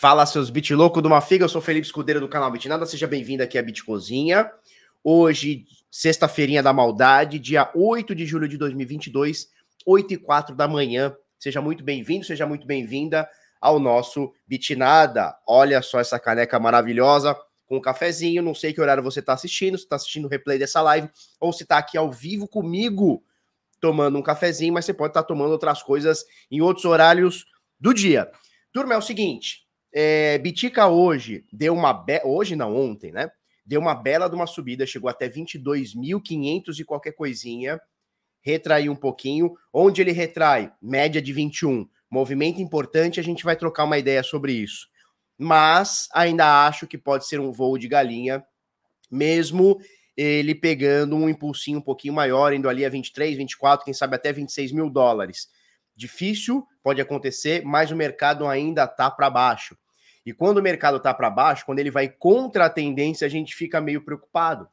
Fala, seus bit louco do Mafiga, eu sou Felipe Escudeiro do canal Bitnada, seja bem-vindo aqui à Bitcozinha. Hoje, sexta-feirinha da maldade, dia 8 de julho de 2022, 8 e 4 da manhã. Seja muito bem-vindo, seja muito bem-vinda ao nosso Bitnada. Olha só essa caneca maravilhosa, com um cafezinho, não sei que horário você está assistindo, se está assistindo o replay dessa live, ou se está aqui ao vivo comigo, tomando um cafezinho, mas você pode estar tá tomando outras coisas em outros horários do dia. Turma, é o seguinte, é, Bitica hoje deu uma be... hoje não, ontem, né? Deu uma bela de uma subida, chegou até 22.500 e qualquer coisinha, retraiu um pouquinho. Onde ele retrai? Média de 21. Movimento importante, a gente vai trocar uma ideia sobre isso. Mas ainda acho que pode ser um voo de galinha, mesmo ele pegando um impulsinho um pouquinho maior, indo ali a 23, 24, quem sabe até 26 mil dólares. Difícil, pode acontecer, mas o mercado ainda está para baixo. E quando o mercado está para baixo, quando ele vai contra a tendência, a gente fica meio preocupado.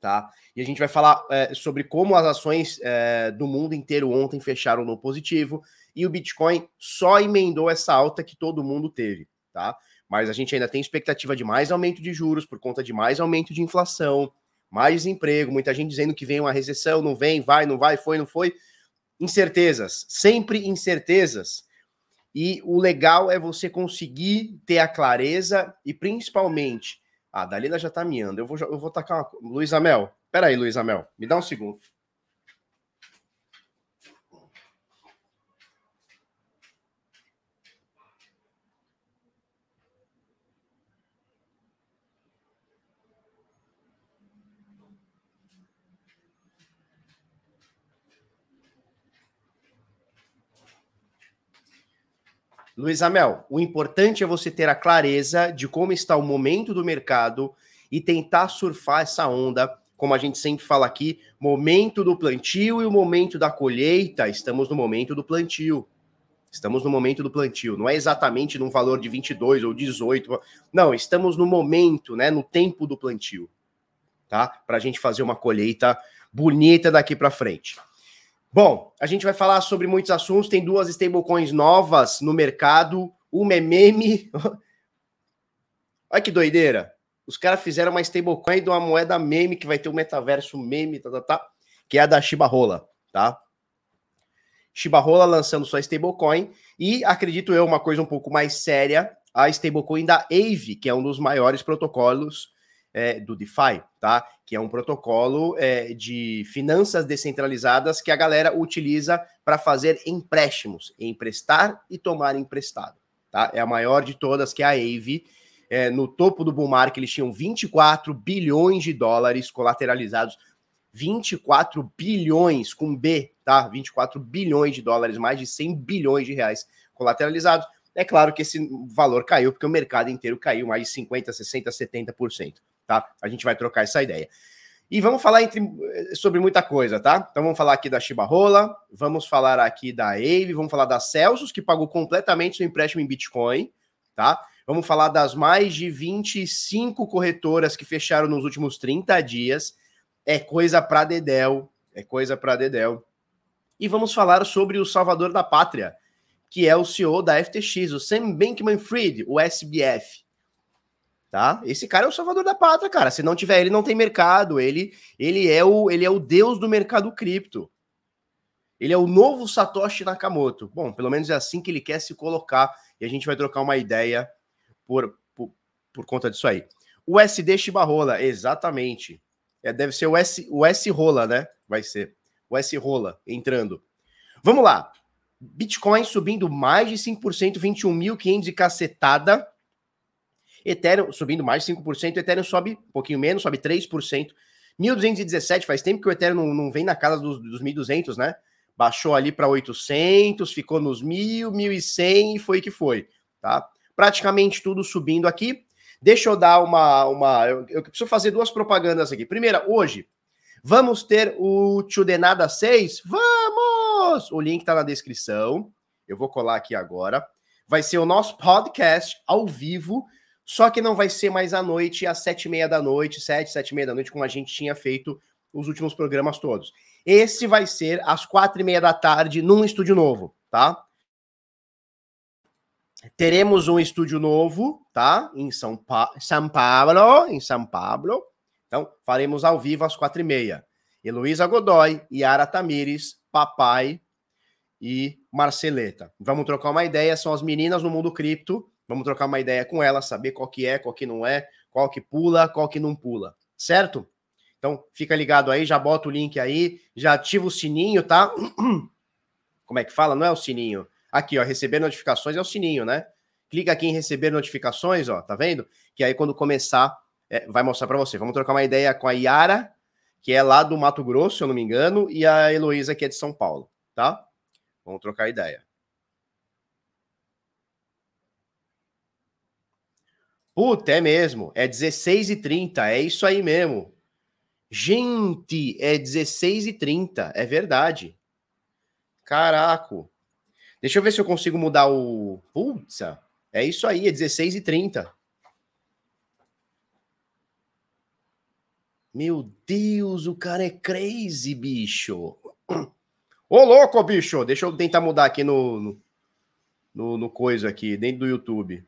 Tá? E a gente vai falar é, sobre como as ações é, do mundo inteiro ontem fecharam no positivo e o Bitcoin só emendou essa alta que todo mundo teve. Tá? Mas a gente ainda tem expectativa de mais aumento de juros por conta de mais aumento de inflação, mais desemprego, muita gente dizendo que vem uma recessão, não vem, vai, não vai, foi, não foi incertezas, sempre incertezas. E o legal é você conseguir ter a clareza e principalmente. Ah, a Dalila já tá miando. Eu vou, eu vou tacar uma. Luiz Amel, peraí, Luiz Amel, me dá um segundo. Luiz Amel, o importante é você ter a clareza de como está o momento do mercado e tentar surfar essa onda, como a gente sempre fala aqui, momento do plantio e o momento da colheita, estamos no momento do plantio. Estamos no momento do plantio, não é exatamente num valor de 22 ou 18, não, estamos no momento, né, no tempo do plantio, tá? Para a gente fazer uma colheita bonita daqui para frente. Bom, a gente vai falar sobre muitos assuntos. Tem duas stablecoins novas no mercado. Uma é meme. Olha que doideira. Os caras fizeram uma stablecoin de uma moeda meme que vai ter um metaverso meme, tá, tá, tá, que é a da Shiba Rola, tá? Shiba Rola lançando sua stablecoin e acredito eu uma coisa um pouco mais séria, a stablecoin da Aave, que é um dos maiores protocolos é, do DeFi, tá? Que é um protocolo é, de finanças descentralizadas que a galera utiliza para fazer empréstimos, emprestar e tomar emprestado, tá? É a maior de todas, que é a Aave. É, no topo do bull market, eles tinham 24 bilhões de dólares colateralizados 24 bilhões com B, tá? 24 bilhões de dólares, mais de 100 bilhões de reais colateralizados. É claro que esse valor caiu porque o mercado inteiro caiu mais de 50, 60, 70% tá? A gente vai trocar essa ideia. E vamos falar entre, sobre muita coisa, tá? Então vamos falar aqui da Rola, vamos falar aqui da Aave, vamos falar da Celsius, que pagou completamente seu empréstimo em Bitcoin, tá? Vamos falar das mais de 25 corretoras que fecharam nos últimos 30 dias. É coisa para Dedel, é coisa para Dedel. E vamos falar sobre o salvador da pátria, que é o CEO da FTX, o Sam Bankman-Fried, o SBF tá? Esse cara é o salvador da pátria, cara. Se não tiver ele, não tem mercado. Ele, ele é o, ele é o deus do mercado cripto. Ele é o novo Satoshi Nakamoto. Bom, pelo menos é assim que ele quer se colocar e a gente vai trocar uma ideia por, por, por conta disso aí. O SD Shibarola, exatamente. É, deve ser o S, o S Rola, né? Vai ser. O S Rola entrando. Vamos lá. Bitcoin subindo mais de 5%, 21.500 e cacetada. Ethereum subindo mais de 5%, Ethereum sobe um pouquinho menos, sobe 3%. 1.217, faz tempo que o Ethereum não, não vem na casa dos, dos 1.200, né? Baixou ali para 800, ficou nos 1.000, 1.100 e foi que foi, tá? Praticamente tudo subindo aqui. Deixa eu dar uma. uma eu, eu preciso fazer duas propagandas aqui. Primeira, hoje, vamos ter o Tchudenada 6? Vamos! O link tá na descrição. Eu vou colar aqui agora. Vai ser o nosso podcast ao vivo só que não vai ser mais à noite, às sete e meia da noite, sete, sete e meia da noite, como a gente tinha feito os últimos programas todos. Esse vai ser às quatro e meia da tarde, num estúdio novo, tá? Teremos um estúdio novo, tá? Em São, pa São Paulo, em São Paulo. Então, faremos ao vivo às quatro e meia. Heloísa Godoy, Yara Tamires, Papai e Marceleta. Vamos trocar uma ideia, são as meninas no mundo cripto. Vamos trocar uma ideia com elas, saber qual que é, qual que não é, qual que pula, qual que não pula. Certo? Então, fica ligado aí, já bota o link aí, já ativa o sininho, tá? Como é que fala? Não é o sininho. Aqui, ó, receber notificações é o sininho, né? Clica aqui em receber notificações, ó, tá vendo? Que aí quando começar, é, vai mostrar para você. Vamos trocar uma ideia com a Yara, que é lá do Mato Grosso, se eu não me engano, e a Heloísa, que é de São Paulo, tá? Vamos trocar ideia. Puta, é mesmo. É 16h30. É isso aí mesmo. Gente, é 16h30. É verdade. Caraca. Deixa eu ver se eu consigo mudar o. Putz, é isso aí, é 16h30. Meu Deus, o cara é crazy, bicho. Ô, louco, bicho! Deixa eu tentar mudar aqui no, no, no, no coisa aqui, dentro do YouTube.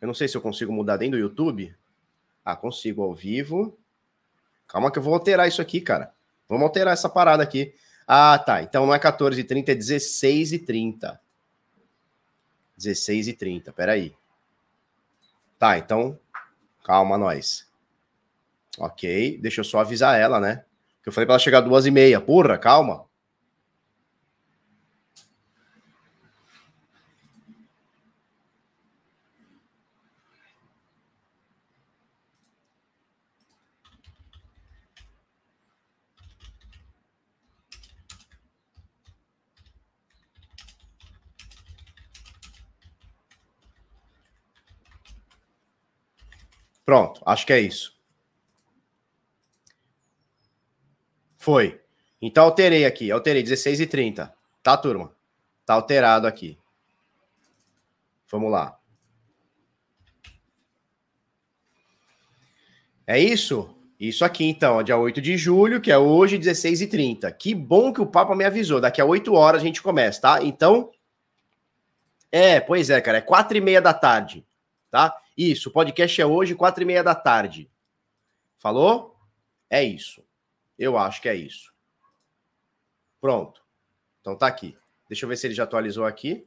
Eu não sei se eu consigo mudar dentro do YouTube. Ah, consigo ao vivo. Calma que eu vou alterar isso aqui, cara. Vamos alterar essa parada aqui. Ah, tá. Então não é 14h30, é 16h30. 16h30, peraí. Tá, então. Calma, nós. Ok, deixa eu só avisar ela, né? Que eu falei para ela chegar duas e meia. Porra, calma. Pronto, acho que é isso. Foi. Então alterei aqui, alterei 16 e 30. Tá, turma? Tá alterado aqui. Vamos lá. É isso? Isso aqui, então, dia 8 de julho, que é hoje, 16 e 30. Que bom que o Papa me avisou. Daqui a 8 horas a gente começa, tá? Então. É, pois é, cara. É 4 e meia da tarde, tá? Isso, o podcast é hoje, 4 e meia da tarde. Falou? É isso. Eu acho que é isso. Pronto. Então tá aqui. Deixa eu ver se ele já atualizou aqui.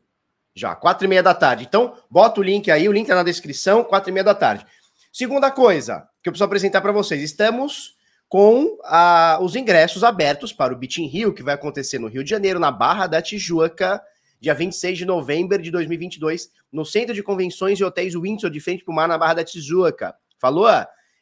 Já, quatro e meia da tarde. Então, bota o link aí, o link tá na descrição, quatro e meia da tarde. Segunda coisa que eu preciso apresentar para vocês. Estamos com ah, os ingressos abertos para o Beat in Rio, que vai acontecer no Rio de Janeiro, na Barra da Tijuca, dia 26 de novembro de 2022, no Centro de Convenções e Hotéis Windsor, de frente para o mar, na Barra da Tijuca. Falou?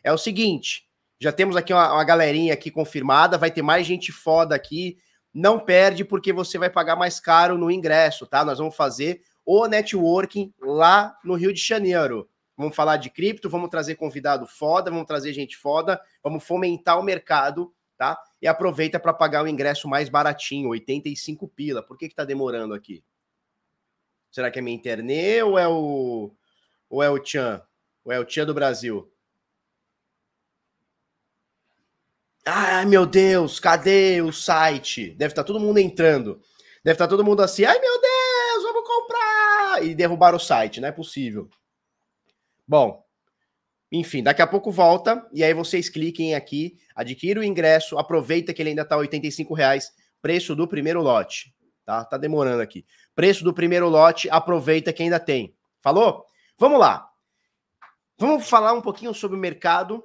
É o seguinte, já temos aqui uma, uma galerinha aqui confirmada, vai ter mais gente foda aqui. Não perde porque você vai pagar mais caro no ingresso, tá? Nós vamos fazer o networking lá no Rio de Janeiro. Vamos falar de cripto, vamos trazer convidado foda, vamos trazer gente foda, vamos fomentar o mercado, tá? E aproveita para pagar o ingresso mais baratinho, 85 pila. Por que que tá demorando aqui? Será que é minha internet ou é o ou é o Tchan? Ou é o Tchan do Brasil? Ai, meu Deus, cadê o site? Deve estar tá todo mundo entrando. Deve estar tá todo mundo assim, ai meu Deus, vamos comprar! E derrubar o site, não é possível. Bom, enfim, daqui a pouco volta e aí vocês cliquem aqui, adquira o ingresso, aproveita que ele ainda tá R$ reais, preço do primeiro lote, tá? Tá demorando aqui. Preço do primeiro lote, aproveita que ainda tem. Falou? Vamos lá. Vamos falar um pouquinho sobre o mercado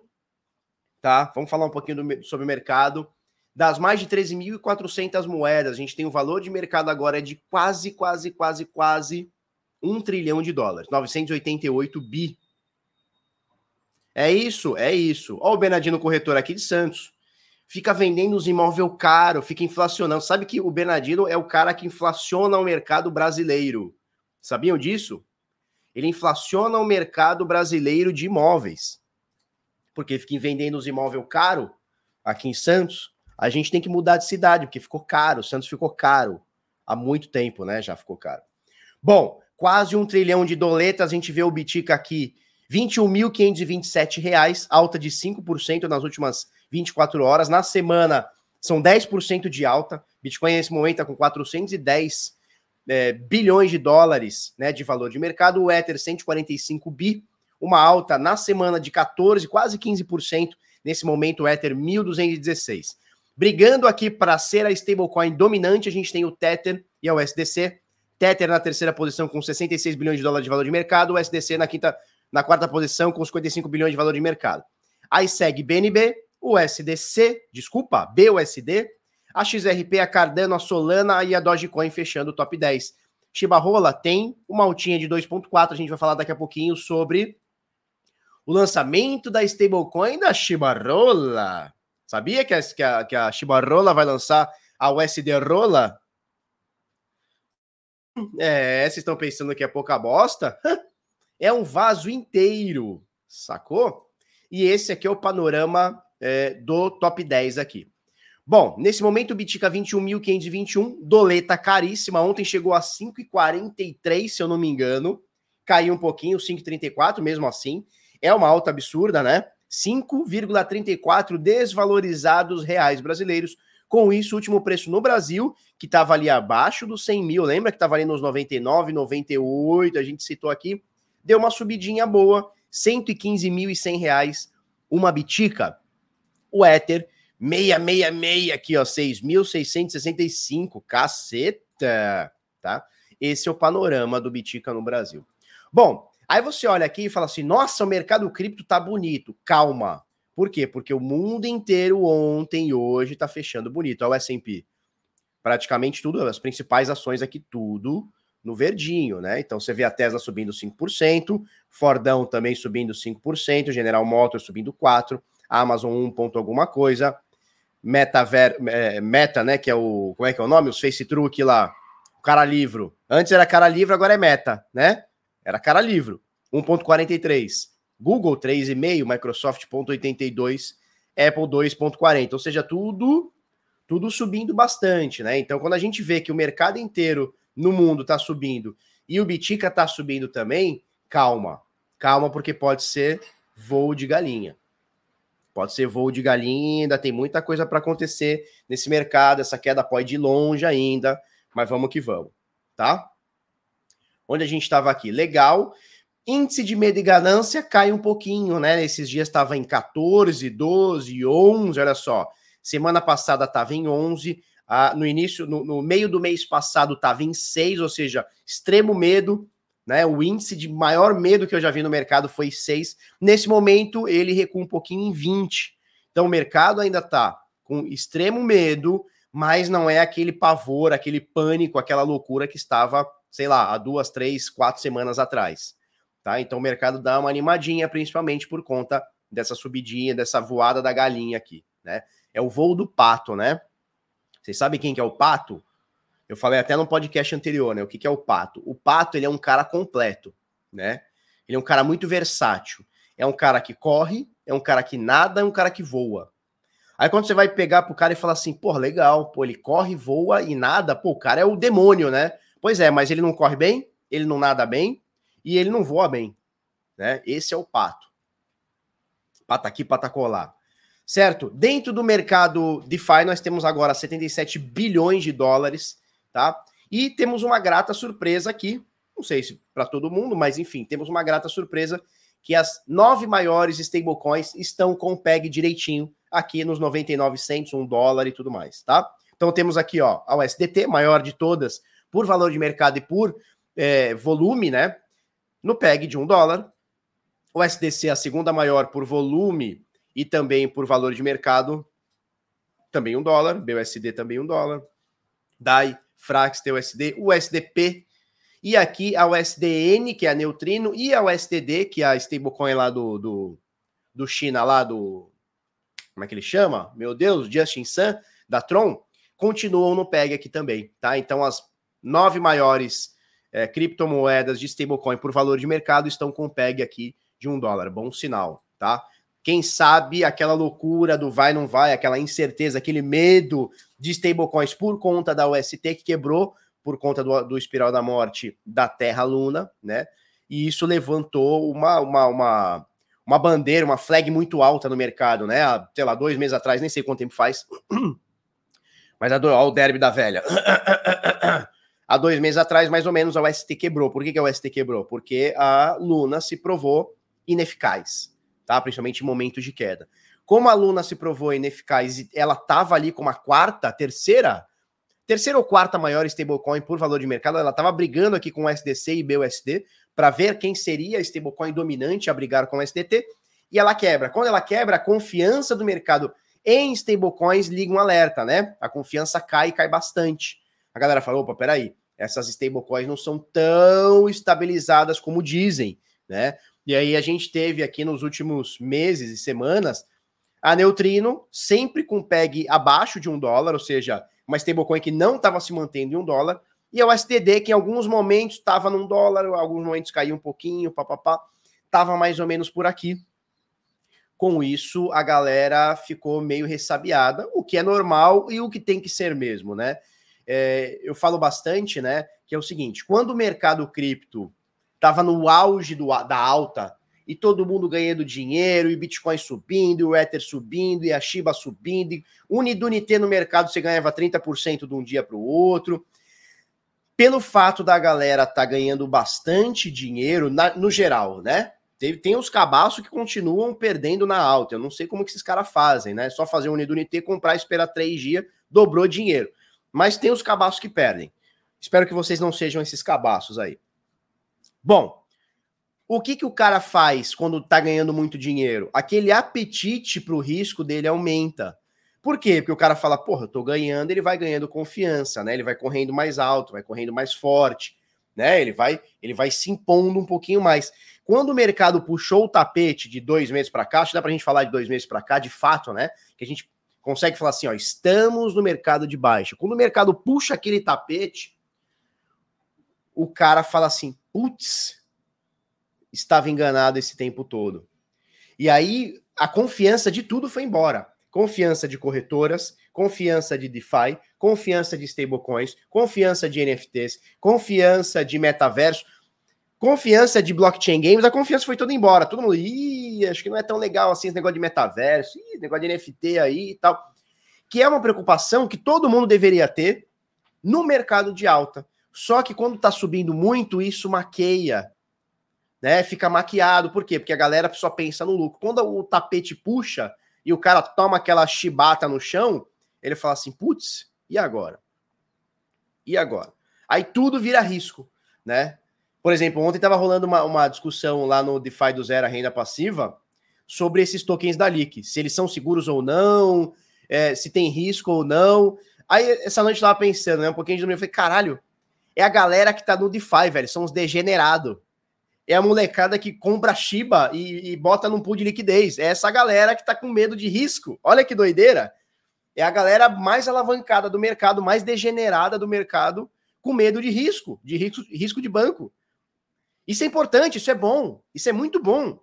tá? Vamos falar um pouquinho do, sobre o mercado. Das mais de 13.400 moedas, a gente tem o um valor de mercado agora de quase, quase, quase, quase um trilhão de dólares, 988 bi. É isso, é isso. Olha o Bernardino corretor aqui de Santos. Fica vendendo os imóveis caro, fica inflacionando. Sabe que o Bernardino é o cara que inflaciona o mercado brasileiro. Sabiam disso? Ele inflaciona o mercado brasileiro de imóveis porque fiquem vendendo os imóveis caro aqui em Santos, a gente tem que mudar de cidade, porque ficou caro. Santos ficou caro há muito tempo, né? Já ficou caro. Bom, quase um trilhão de doletas. A gente vê o Bitica aqui, R$ 21.527, alta de 5% nas últimas 24 horas. Na semana, são 10% de alta. Bitcoin, nesse momento, está com 410 é, bilhões de dólares né, de valor de mercado, o Ether 145 bi, uma alta na semana de 14, quase 15%, nesse momento o Ether 1216. Brigando aqui para ser a stablecoin dominante, a gente tem o Tether e a USDC. Tether na terceira posição com 66 bilhões de dólares de valor de mercado, o USDC na quinta, na quarta posição com 55 bilhões de valor de mercado. Aí segue BNB, o SDC, desculpa, BUSD, a XRP, a Cardano, a Solana e a Dogecoin fechando o top 10. Shiba Rola tem uma altinha de 2.4, a gente vai falar daqui a pouquinho sobre o lançamento da stablecoin da Shiba Rola. Sabia que a, que a, vai lançar a USD Rola? É, vocês estão pensando que é pouca bosta? É um vaso inteiro, sacou? E esse aqui é o panorama é, do top 10 aqui. Bom, nesse momento Bitica 21.521, doleta caríssima. Ontem chegou a 5,43, se eu não me engano. Caiu um pouquinho, 5,34 mesmo assim. É uma alta absurda, né? 5,34 desvalorizados reais brasileiros. Com isso, o último preço no Brasil, que estava ali abaixo dos 100 mil, lembra que estava ali nos 99, 98, a gente citou aqui, deu uma subidinha boa, 115.100 reais uma bitica. O Ether 666 aqui, ó, 6.665, caceta, tá? Esse é o panorama do Bitica no Brasil. Bom, aí você olha aqui e fala assim: "Nossa, o mercado cripto tá bonito". Calma. Por quê? Porque o mundo inteiro ontem e hoje tá fechando bonito. Olha o S&P. Praticamente tudo, as principais ações aqui tudo no verdinho, né? Então você vê a Tesla subindo 5%, Fordão também subindo 5%, General Motors subindo 4%, Amazon 1 ponto alguma coisa, Metaver, é, Meta, né? Que é o. Como é que é o nome? Os Face Truque lá. O cara livro. Antes era cara livre, agora é Meta, né? Era cara livro. 1,43. Google 3,5, Microsoft 0,82, Apple 2,40. Ou seja, tudo tudo subindo bastante, né? Então, quando a gente vê que o mercado inteiro no mundo está subindo e o Bitica está subindo também, calma. Calma, porque pode ser voo de galinha. Pode ser voo de galinha, ainda tem muita coisa para acontecer nesse mercado. Essa queda pode ir longe ainda, mas vamos que vamos, tá? Onde a gente estava aqui? Legal. Índice de medo e ganância cai um pouquinho, né? Esses dias estava em 14, 12, 11, olha só. Semana passada estava em 11, ah, no início, no, no meio do mês passado estava em 6, ou seja, extremo medo né? O índice de maior medo que eu já vi no mercado foi 6. Nesse momento, ele recua um pouquinho em 20. Então, o mercado ainda está com extremo medo, mas não é aquele pavor, aquele pânico, aquela loucura que estava, sei lá, há duas, três, quatro semanas atrás. Tá? Então, o mercado dá uma animadinha, principalmente por conta dessa subidinha, dessa voada da galinha aqui. Né? É o voo do pato, né? Vocês sabem quem que é o pato? Eu falei até no podcast anterior, né? O que, que é o Pato? O Pato, ele é um cara completo, né? Ele é um cara muito versátil. É um cara que corre, é um cara que nada, é um cara que voa. Aí quando você vai pegar pro cara e falar assim, pô, legal, pô, ele corre, voa e nada, pô, o cara é o demônio, né? Pois é, mas ele não corre bem, ele não nada bem e ele não voa bem, né? Esse é o pato. Pata aqui, pata colar. Certo? Dentro do mercado DeFi, nós temos agora 77 bilhões de dólares tá? E temos uma grata surpresa aqui, não sei se para todo mundo, mas enfim, temos uma grata surpresa que as nove maiores stablecoins estão com o PEG direitinho aqui nos 99 centos, um dólar e tudo mais, tá? Então temos aqui, ó, a USDT, maior de todas, por valor de mercado e por é, volume, né? No PEG de um dólar. O SDC, a segunda maior por volume e também por valor de mercado, também um dólar. BUSD também um dólar. DAI Frax USD, USDP, e aqui a USDN, que é a Neutrino, e a USDD, que é a stablecoin lá do, do, do China, lá do. Como é que ele chama? Meu Deus, Justin Sun, da Tron, continuam no PEG aqui também, tá? Então as nove maiores é, criptomoedas de stablecoin por valor de mercado estão com PEG aqui de um dólar. Bom sinal, tá? Quem sabe aquela loucura do vai, não vai, aquela incerteza, aquele medo de stablecoins por conta da UST que quebrou por conta do, do espiral da morte da Terra Luna, né? E isso levantou uma, uma, uma, uma bandeira, uma flag muito alta no mercado, né? Há, sei lá, dois meses atrás, nem sei quanto tempo faz. Mas adoro, o derby da velha. há dois meses atrás, mais ou menos, a UST quebrou. Por que, que a UST quebrou? Porque a Luna se provou ineficaz, tá? Principalmente em momentos de queda. Como a Luna se provou ineficaz e ela estava ali com uma quarta, terceira, terceira ou quarta maior stablecoin por valor de mercado, ela estava brigando aqui com o SDC e BUSD para ver quem seria a stablecoin dominante a brigar com o SDT, e ela quebra. Quando ela quebra, a confiança do mercado em stablecoins liga um alerta, né? A confiança cai e cai bastante. A galera fala: opa, peraí, essas stablecoins não são tão estabilizadas como dizem, né? E aí a gente teve aqui nos últimos meses e semanas a Neutrino sempre com PEG abaixo de um dólar, ou seja, uma stablecoin que não estava se mantendo em um dólar, e a USDD que em alguns momentos estava num dólar, alguns momentos caiu um pouquinho, papapá, estava mais ou menos por aqui. Com isso, a galera ficou meio ressabiada, o que é normal e o que tem que ser mesmo, né? é, eu falo bastante, né? Que é o seguinte: quando o mercado cripto estava no auge do, da alta e todo mundo ganhando dinheiro, e Bitcoin subindo, e o Ether subindo, e a Shiba subindo, e Unidunité no mercado você ganhava 30% de um dia para o outro. Pelo fato da galera tá ganhando bastante dinheiro, na, no geral, né? Tem, tem os cabaços que continuam perdendo na alta. Eu não sei como que esses caras fazem, né? Só fazer Unidunité, comprar, esperar três dias, dobrou dinheiro. Mas tem os cabaços que perdem. Espero que vocês não sejam esses cabaços aí. Bom, o que, que o cara faz quando tá ganhando muito dinheiro? Aquele apetite para o risco dele aumenta. Por quê? Porque o cara fala, porra, eu tô ganhando, ele vai ganhando confiança, né? Ele vai correndo mais alto, vai correndo mais forte, né? Ele vai, ele vai se impondo um pouquinho mais. Quando o mercado puxou o tapete de dois meses para cá, acho que dá pra gente falar de dois meses para cá, de fato, né? Que a gente consegue falar assim, ó, estamos no mercado de baixa. Quando o mercado puxa aquele tapete, o cara fala assim, putz, estava enganado esse tempo todo. E aí a confiança de tudo foi embora. Confiança de corretoras, confiança de DeFi, confiança de stablecoins, confiança de NFTs, confiança de metaverso, confiança de blockchain games, a confiança foi toda embora. Todo mundo, ih, acho que não é tão legal assim esse negócio de metaverso, ih, negócio de NFT aí e tal. Que é uma preocupação que todo mundo deveria ter no mercado de alta. Só que quando tá subindo muito, isso maqueia, né? Fica maquiado. Por quê? Porque a galera só pensa no lucro. Quando o tapete puxa e o cara toma aquela chibata no chão, ele fala assim: putz, e agora? E agora? Aí tudo vira risco, né? Por exemplo, ontem estava rolando uma, uma, discussão lá no DeFi do Zero, a renda passiva, sobre esses tokens da LIC, se eles são seguros ou não, é, se tem risco ou não. Aí, essa noite eu estava pensando, né, um pouquinho de domingo, eu falei, caralho, é a galera que está no DeFi, velho, são os degenerados. É a molecada que compra Shiba e, e bota num pool de liquidez. É essa galera que está com medo de risco. Olha que doideira. É a galera mais alavancada do mercado, mais degenerada do mercado, com medo de risco, de risco, risco de banco. Isso é importante, isso é bom, isso é muito bom.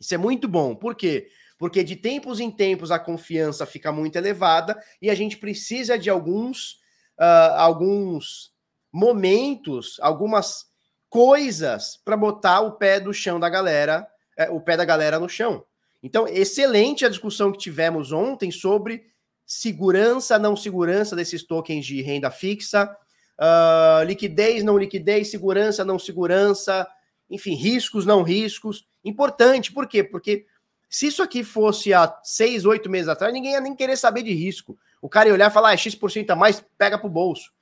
Isso é muito bom. Por quê? Porque de tempos em tempos a confiança fica muito elevada e a gente precisa de alguns, uh, alguns momentos, algumas coisas para botar o pé do chão da galera, é, o pé da galera no chão. Então, excelente a discussão que tivemos ontem sobre segurança, não segurança desses tokens de renda fixa, uh, liquidez, não liquidez, segurança, não segurança, enfim, riscos, não riscos. Importante, por quê? Porque se isso aqui fosse há seis, oito meses atrás, ninguém ia nem querer saber de risco. O cara ia olhar e falar, ah, é X% a mais, pega pro bolso.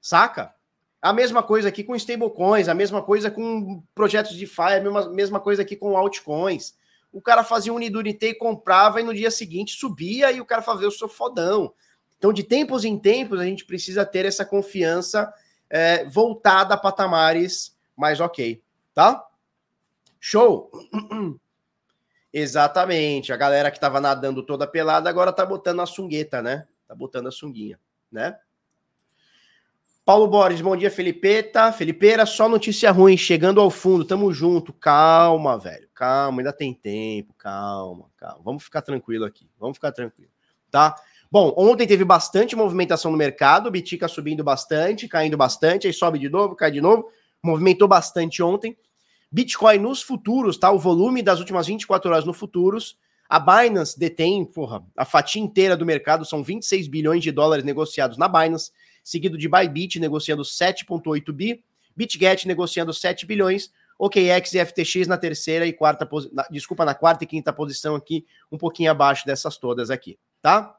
Saca? A mesma coisa aqui com stablecoins, a mesma coisa com projetos de DeFi, a mesma, mesma coisa aqui com altcoins. O cara fazia um Unidunité e comprava, e no dia seguinte subia, e o cara fazia, eu sou fodão. Então, de tempos em tempos, a gente precisa ter essa confiança é, voltada a patamares mais ok, tá? Show! Exatamente. A galera que estava nadando toda pelada agora tá botando a sungueta, né? Tá botando a sunguinha, né? Paulo Borges, bom dia, Felipeta. Felipeira, só notícia ruim, chegando ao fundo, tamo junto. Calma, velho, calma, ainda tem tempo, calma, calma. Vamos ficar tranquilo aqui, vamos ficar tranquilo, tá? Bom, ontem teve bastante movimentação no mercado, Bitica subindo bastante, caindo bastante, aí sobe de novo, cai de novo, movimentou bastante ontem. Bitcoin nos futuros, tá? O volume das últimas 24 horas no futuros. A Binance detém, porra, a fatia inteira do mercado, são 26 bilhões de dólares negociados na Binance, seguido de Bybit negociando 7,8 bi, BitGet negociando 7 bilhões, OKX e FTX na terceira e quarta posição, desculpa, na quarta e quinta posição aqui, um pouquinho abaixo dessas todas aqui, tá?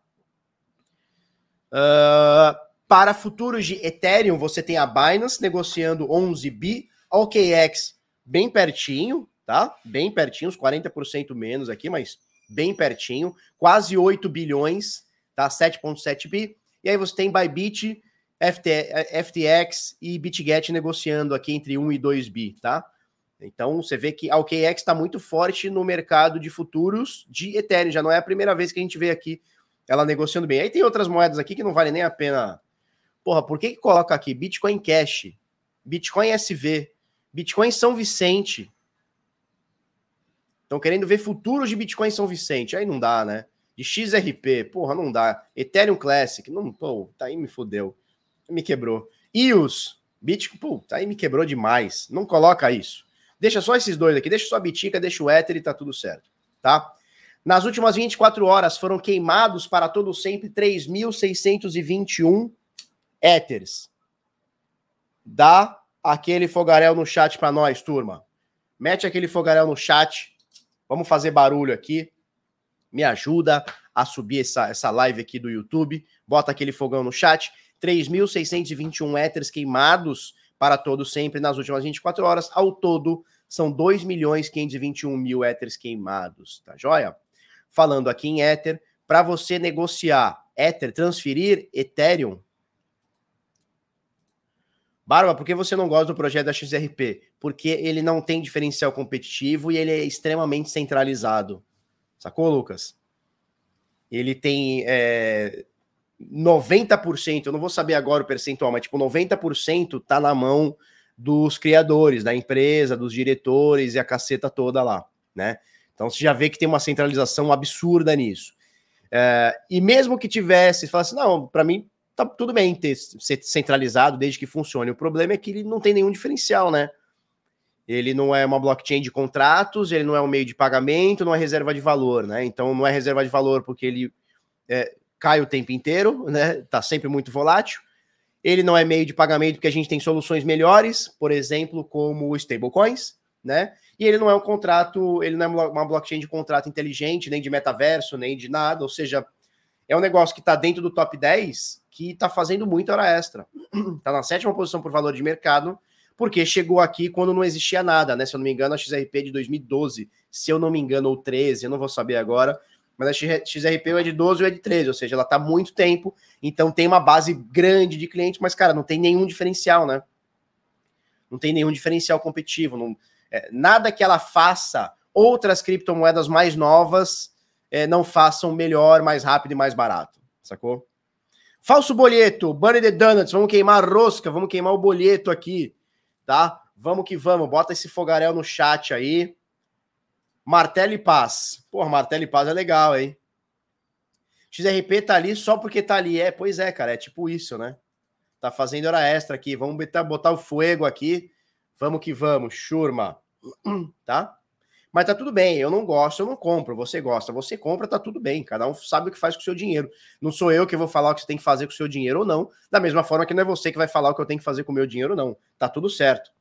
Uh, para futuros de Ethereum, você tem a Binance negociando 11 bi, a OKX bem pertinho, tá? Bem pertinho, uns 40% menos aqui, mas bem pertinho, quase 8 bilhões, tá? 7.7 bi. E aí você tem Bybit, FTX e BitGet negociando aqui entre 1 e 2 bi, tá? Então você vê que a OKX está muito forte no mercado de futuros de Ethereum. Já não é a primeira vez que a gente vê aqui ela negociando bem. Aí tem outras moedas aqui que não vale nem a pena. Porra, por que, que coloca aqui Bitcoin Cash, Bitcoin SV, Bitcoin São Vicente? Estão querendo ver futuros de Bitcoin São Vicente. Aí não dá, né? De XRP, porra, não dá. Ethereum Classic, não, pô, tá aí me fodeu. Me quebrou. EOS, Bitcoin, pô, tá aí me quebrou demais. Não coloca isso. Deixa só esses dois aqui, deixa só a Bitica, deixa o Ether e tá tudo certo, tá? Nas últimas 24 horas foram queimados para todo sempre 3.621 Ethers. Dá aquele fogaréu no chat para nós, turma. Mete aquele fogaréu no chat. Vamos fazer barulho aqui. Me ajuda a subir essa, essa live aqui do YouTube. Bota aquele fogão no chat. 3.621 Ethers queimados para todo sempre nas últimas 24 horas. Ao todo, são 2 milhões 521 mil Ethers queimados, tá joia? Falando aqui em Ether, para você negociar Ether, transferir Ethereum. Barba, por que você não gosta do projeto da XRP? Porque ele não tem diferencial competitivo e ele é extremamente centralizado. Sacou, Lucas? Ele tem é, 90%, eu não vou saber agora o percentual, mas tipo, 90% tá na mão dos criadores, da empresa, dos diretores e a caceta toda lá, né? Então você já vê que tem uma centralização absurda nisso. É, e mesmo que tivesse, falasse, não, para mim tá tudo bem ter ser centralizado desde que funcione. O problema é que ele não tem nenhum diferencial, né? Ele não é uma blockchain de contratos, ele não é um meio de pagamento, não é reserva de valor, né? Então não é reserva de valor porque ele é, cai o tempo inteiro, né? Tá sempre muito volátil. Ele não é meio de pagamento porque a gente tem soluções melhores, por exemplo, como stablecoins, né? E ele não é um contrato, ele não é uma blockchain de contrato inteligente, nem de metaverso, nem de nada, ou seja, é um negócio que está dentro do top 10 que está fazendo muita hora extra. Está na sétima posição por valor de mercado, porque chegou aqui quando não existia nada, né? Se eu não me engano, a XRP é de 2012, se eu não me engano, ou 13, eu não vou saber agora, mas a XRP é de 12 ou é de 13, ou seja, ela está muito tempo, então tem uma base grande de clientes, mas, cara, não tem nenhum diferencial, né? Não tem nenhum diferencial competitivo, não, é, nada que ela faça outras criptomoedas mais novas é, não façam melhor, mais rápido e mais barato, sacou? Falso boleto, Bunny the Donuts, vamos queimar a rosca, vamos queimar o boleto aqui, tá? Vamos que vamos, bota esse fogaréu no chat aí. Martelo e Paz. Porra, Martelo e Paz é legal, hein? XRP tá ali só porque tá ali. É, pois é, cara, é tipo isso, né? Tá fazendo hora extra aqui. Vamos botar, botar o fogo aqui. Vamos que vamos, churma. Tá? Mas tá tudo bem, eu não gosto, eu não compro. Você gosta, você compra, tá tudo bem. Cada um sabe o que faz com o seu dinheiro. Não sou eu que vou falar o que você tem que fazer com o seu dinheiro ou não. Da mesma forma que não é você que vai falar o que eu tenho que fazer com o meu dinheiro ou não. Tá tudo certo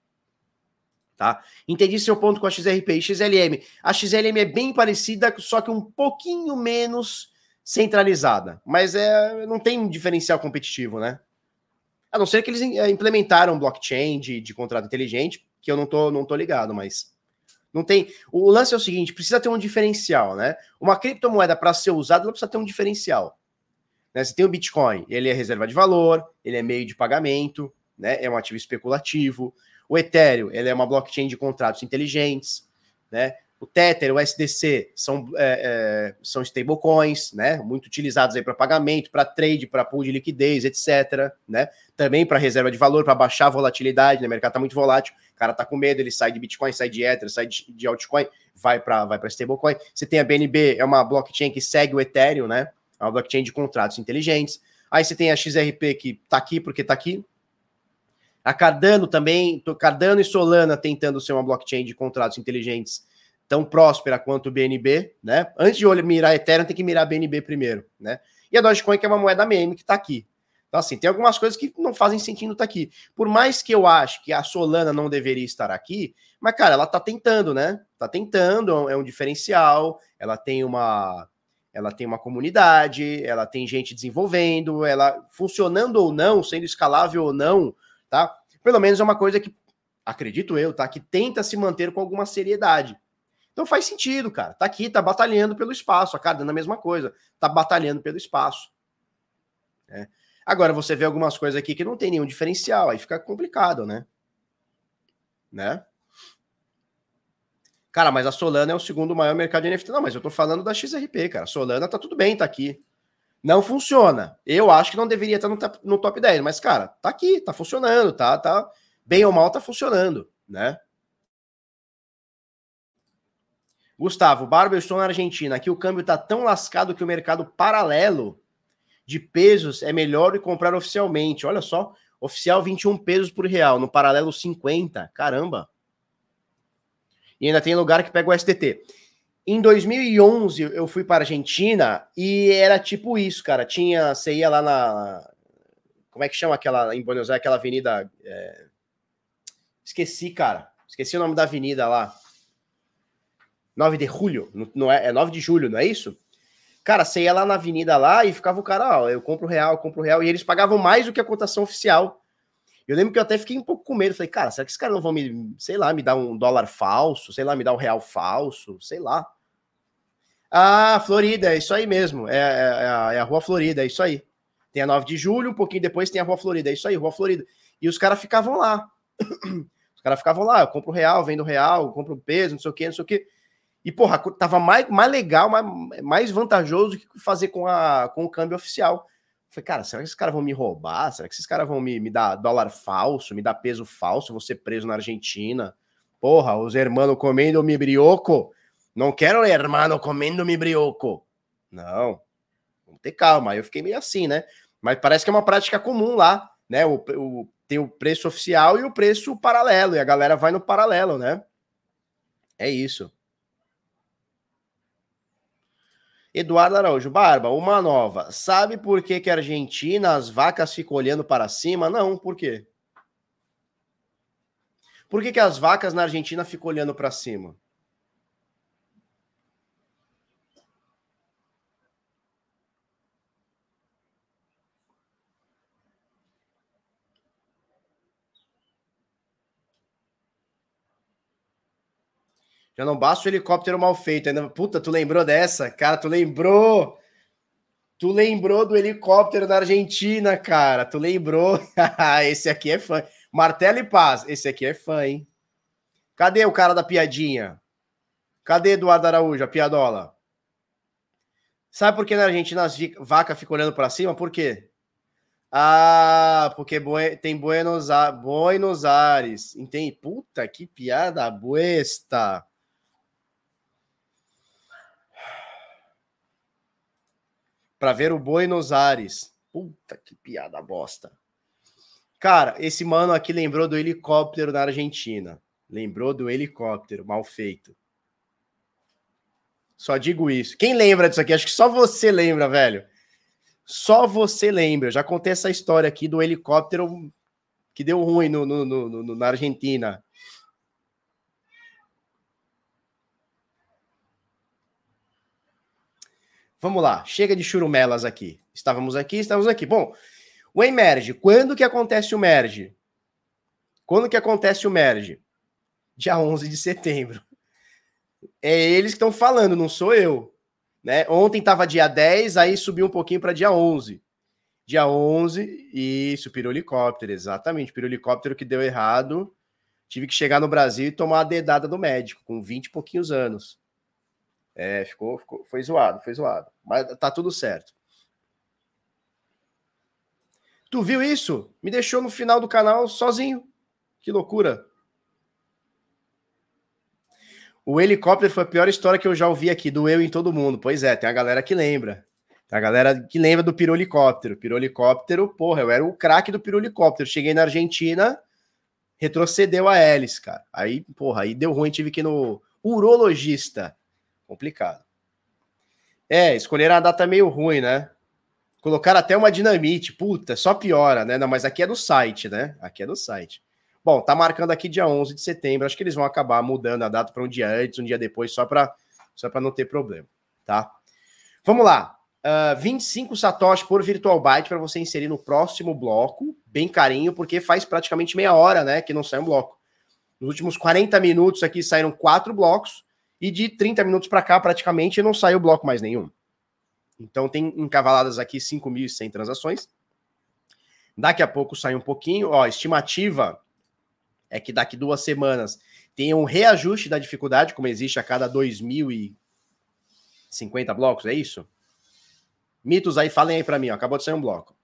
tá? Entendi seu ponto com a XRP e XLM. A XLM é bem parecida, só que um pouquinho menos centralizada, mas é não tem diferencial competitivo, né? A não ser que eles é, implementaram blockchain de, de contrato inteligente, que eu não tô, não tô ligado, mas não tem. O lance é o seguinte: precisa ter um diferencial, né? Uma criptomoeda para ser usada, ela precisa ter um diferencial. Né? Você tem o Bitcoin, ele é reserva de valor, ele é meio de pagamento, né? É um ativo especulativo. O Ethereum, ele é uma blockchain de contratos inteligentes, né? O Tether, o SDC são, é, é, são stablecoins, né? Muito utilizados aí para pagamento, para trade, para pool de liquidez, etc. Né? Também para reserva de valor, para baixar a volatilidade, né? O mercado está muito volátil, o cara está com medo, ele sai de Bitcoin, sai de Ether, sai de, de altcoin, vai para vai para stablecoin. Você tem a BNB, é uma blockchain que segue o Ethereum, né? É uma blockchain de contratos inteligentes. Aí você tem a XRP que está aqui porque está aqui, a Cardano também, Cardano e Solana tentando ser uma blockchain de contratos inteligentes tão próspera quanto o BNB, né? Antes de mirar Ethereum, tem que mirar BNB primeiro, né? E a Dogecoin, que é uma moeda meme que está aqui. Então, assim, tem algumas coisas que não fazem sentido estar tá aqui. Por mais que eu acho que a Solana não deveria estar aqui, mas, cara, ela tá tentando, né? Tá tentando, é um diferencial, ela tem uma. Ela tem uma comunidade, ela tem gente desenvolvendo, ela funcionando ou não, sendo escalável ou não, tá? Pelo menos é uma coisa que, acredito eu, tá? Que tenta se manter com alguma seriedade. Então faz sentido, cara. Tá aqui, tá batalhando pelo espaço. A Cardano a mesma coisa. Tá batalhando pelo espaço. É. Agora você vê algumas coisas aqui que não tem nenhum diferencial, aí fica complicado, né? Né? Cara, mas a Solana é o segundo maior mercado de NFT. Não, mas eu tô falando da XRP, cara. A Solana tá tudo bem, tá aqui. Não funciona. Eu acho que não deveria estar no, no top 10, mas, cara, tá aqui, tá funcionando, tá, tá bem ou mal tá funcionando, né? Gustavo, Barba, eu estou na Argentina. Aqui o câmbio tá tão lascado que o mercado paralelo de pesos é melhor de comprar oficialmente. Olha só, oficial 21 pesos por real, no paralelo 50. Caramba. E ainda tem lugar que pega o STT. Em 2011 eu fui para Argentina e era tipo isso, cara. Tinha, você ia lá na como é que chama aquela em Buenos Aires, aquela avenida? É... Esqueci, cara. Esqueci o nome da avenida lá. 9 de julho, não é, é 9 de julho, não é isso? Cara, você ia lá na avenida lá e ficava o cara, ó, eu compro real, eu compro real, e eles pagavam mais do que a cotação oficial. Eu lembro que eu até fiquei um pouco com medo. Falei, cara, será que esses caras não vão me, sei lá, me dar um dólar falso? Sei lá, me dar um real falso? Sei lá. Ah, Florida, é isso aí mesmo. É, é, é, a, é a Rua Florida, é isso aí. Tem a 9 de julho, um pouquinho depois tem a Rua Florida, é isso aí, Rua Florida. E os caras ficavam lá. Os caras ficavam lá, eu compro real, vendo real, compro peso, não sei o que, não sei o que. E, porra, tava mais, mais legal, mais, mais vantajoso que fazer com, a, com o câmbio oficial. Falei, cara, será que esses caras vão me roubar? Será que esses caras vão me, me dar dólar falso, me dar peso falso? Vou ser preso na Argentina? Porra, os hermanos comendo mi brioco. Não quero hermano comendo mi brioco. Não, vamos ter calma. Aí eu fiquei meio assim, né? Mas parece que é uma prática comum lá, né? O, o, tem o preço oficial e o preço paralelo, e a galera vai no paralelo, né? É isso. Eduardo Araújo, Barba, uma nova. Sabe por que, que a Argentina as vacas ficam olhando para cima? Não, por quê? Por que, que as vacas na Argentina ficam olhando para cima? Já não basta o helicóptero mal feito. Ainda... Puta, tu lembrou dessa? Cara, tu lembrou? Tu lembrou do helicóptero da Argentina, cara. Tu lembrou? esse aqui é fã. Martelo e Paz. Esse aqui é fã, hein? Cadê o cara da piadinha? Cadê Eduardo Araújo, a piadola? Sabe por que na Argentina as vacas ficam olhando para cima? Por quê? Ah, porque tem Buenos, Buenos Aires. Entende? Puta que piada buesta. Para ver o Buenos Aires. Puta que piada bosta. Cara, esse mano aqui lembrou do helicóptero na Argentina. Lembrou do helicóptero mal feito. Só digo isso. Quem lembra disso aqui? Acho que só você lembra, velho. Só você lembra. Eu já contei essa história aqui do helicóptero que deu ruim no, no, no, na Argentina. Vamos lá, chega de churumelas aqui. Estávamos aqui, estávamos aqui. Bom, o emerge, quando que acontece o merge? Quando que acontece o merge? Dia 11 de setembro. É eles que estão falando, não sou eu. Né? Ontem estava dia 10, aí subiu um pouquinho para dia 11. Dia 11, isso, pirohelicóptero, exatamente. Pirohelicóptero que deu errado. Tive que chegar no Brasil e tomar a dedada do médico, com 20 e pouquinhos anos. É, ficou, ficou, foi zoado, foi zoado. Mas tá tudo certo. Tu viu isso? Me deixou no final do canal sozinho. Que loucura. O helicóptero foi a pior história que eu já ouvi aqui, doeu em todo mundo. Pois é, tem a galera que lembra. Tem a galera que lembra do pirohelicóptero. Pirohelicóptero, porra, eu era o craque do pirohelicóptero. Cheguei na Argentina, retrocedeu a hélice, cara. Aí, porra, aí deu ruim, tive que ir no urologista complicado. É, escolher a data meio ruim, né? Colocaram até uma dinamite. Puta, só piora, né? Não, mas aqui é do site, né? Aqui é do site. Bom, tá marcando aqui dia 11 de setembro. Acho que eles vão acabar mudando a data para um dia antes, um dia depois, só para só não ter problema, tá? Vamos lá. Uh, ah, 25 satoshi por virtual byte para você inserir no próximo bloco, bem carinho, porque faz praticamente meia hora, né, que não sai um bloco. Nos últimos 40 minutos aqui saíram quatro blocos e de 30 minutos para cá praticamente não saiu bloco mais nenhum. Então tem encavaladas aqui 5.100 transações. Daqui a pouco sai um pouquinho, ó, estimativa é que daqui duas semanas tem um reajuste da dificuldade, como existe a cada 2.050 blocos, é isso? Mitos aí, falem aí para mim, ó, acabou de sair um bloco.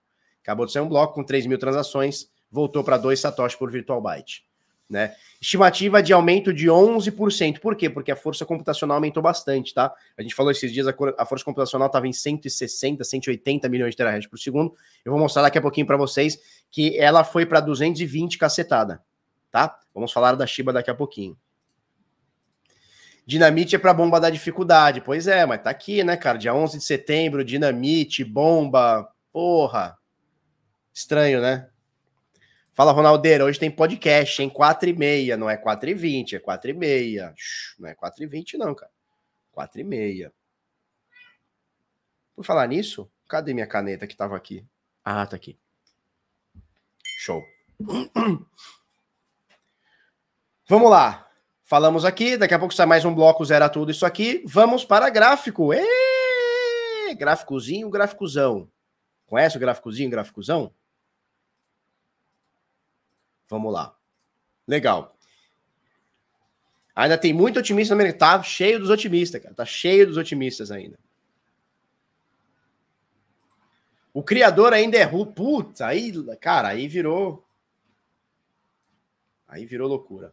Acabou de sair um bloco com 3 mil transações, voltou para 2 satoshi por virtual byte. Né? Estimativa de aumento de 11%. Por quê? Porque a força computacional aumentou bastante, tá? A gente falou esses dias, a força computacional estava em 160, 180 milhões de terahertz por segundo. Eu vou mostrar daqui a pouquinho para vocês que ela foi para 220 cacetada tá? Vamos falar da Shiba daqui a pouquinho. Dinamite é para bomba da dificuldade. Pois é, mas tá aqui, né, cara? Dia 11 de setembro, dinamite, bomba. Porra. Estranho, né? Fala, Ronaldeira, hoje tem podcast, em 4 e meia, não é 4 e 20, é 4 e meia. Não é 4 e 20 não, cara. 4 e meia. Por falar nisso, cadê minha caneta que tava aqui? Ah, tá aqui. Show. Vamos lá. Falamos aqui, daqui a pouco sai mais um bloco, zera tudo isso aqui. Vamos para gráfico. Êêê! Gráficozinho, gráficozão. Conhece o gráficozinho, gráficozão? Vamos lá. Legal. Ainda tem muito otimista no mercado. Tá cheio dos otimistas, cara. Tá cheio dos otimistas ainda. O criador ainda é ruim. Putz, aí, cara, aí virou. Aí virou loucura.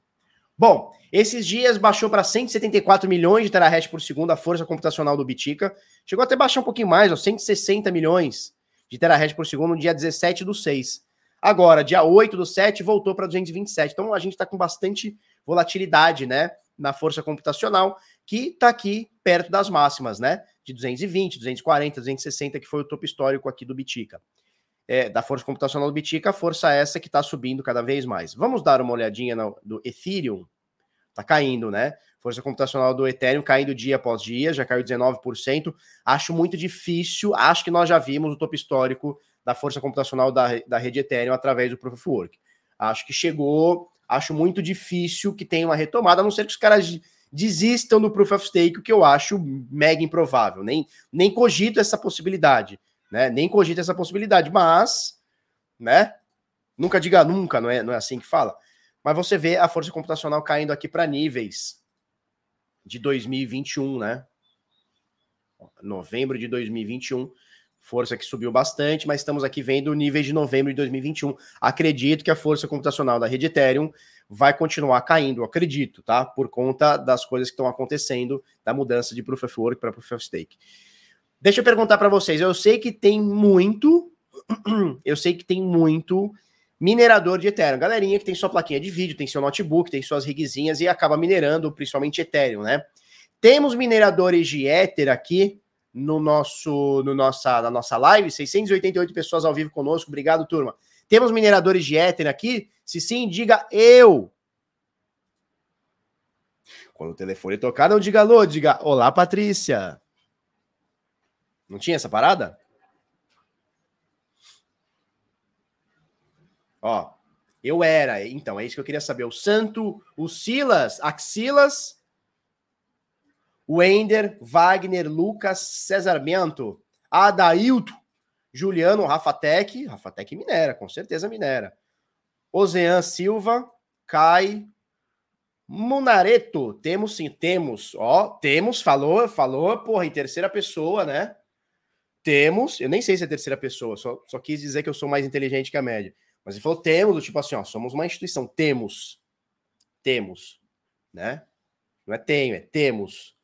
Bom, esses dias baixou para 174 milhões de terahash por segundo a força computacional do Bitica. Chegou até baixar um pouquinho mais, ó, 160 milhões de terahash por segundo no dia 17 do 6. Agora, dia 8 do 7, voltou para 227. Então a gente está com bastante volatilidade, né, na força computacional, que está aqui perto das máximas, né, de 220, 240, 260, que foi o topo histórico aqui do Bitica. É, da força computacional do Bitica, força essa que está subindo cada vez mais. Vamos dar uma olhadinha no, do Ethereum. Está caindo, né? Força computacional do Ethereum caindo dia após dia, já caiu 19%. Acho muito difícil, acho que nós já vimos o topo histórico da força computacional da, da rede Ethereum através do Proof of Work. Acho que chegou, acho muito difícil que tenha uma retomada, a não ser que os caras desistam do Proof of Stake, o que eu acho mega improvável. Nem, nem cogito essa possibilidade né? Nem cogita essa possibilidade, mas, né? Nunca diga nunca, não é, não é assim que fala. Mas você vê a força computacional caindo aqui para níveis de 2021, né? Novembro de 2021, força que subiu bastante, mas estamos aqui vendo níveis de novembro de 2021. Acredito que a força computacional da rede Ethereum vai continuar caindo, acredito, tá? Por conta das coisas que estão acontecendo, da mudança de Proof of Work para Proof of Stake. Deixa eu perguntar para vocês. Eu sei que tem muito, eu sei que tem muito minerador de Ethereum. Galerinha que tem sua plaquinha de vídeo, tem seu notebook, tem suas rigzinhas e acaba minerando principalmente Ethereum, né? Temos mineradores de Ether aqui no nosso, no nossa, na nossa live, 688 pessoas ao vivo conosco. Obrigado, turma. Temos mineradores de Ether aqui? Se sim, diga eu. Quando o telefone tocar, não diga alô, diga olá, Patrícia. Não tinha essa parada? Ó, eu era. Então, é isso que eu queria saber. O Santo, o Silas, Axilas, o Ender, Wagner, Lucas, César Bento, Adailto, Juliano, Rafatec, Rafatec minera, com certeza minera. Ozean Silva, Kai, Munareto, temos sim, temos, ó, temos, falou, falou, porra, em terceira pessoa, né? temos, eu nem sei se é terceira pessoa, só, só quis dizer que eu sou mais inteligente que a média. Mas ele falou temos, tipo assim, ó, somos uma instituição, temos. Temos, né? Não é tenho, é temos.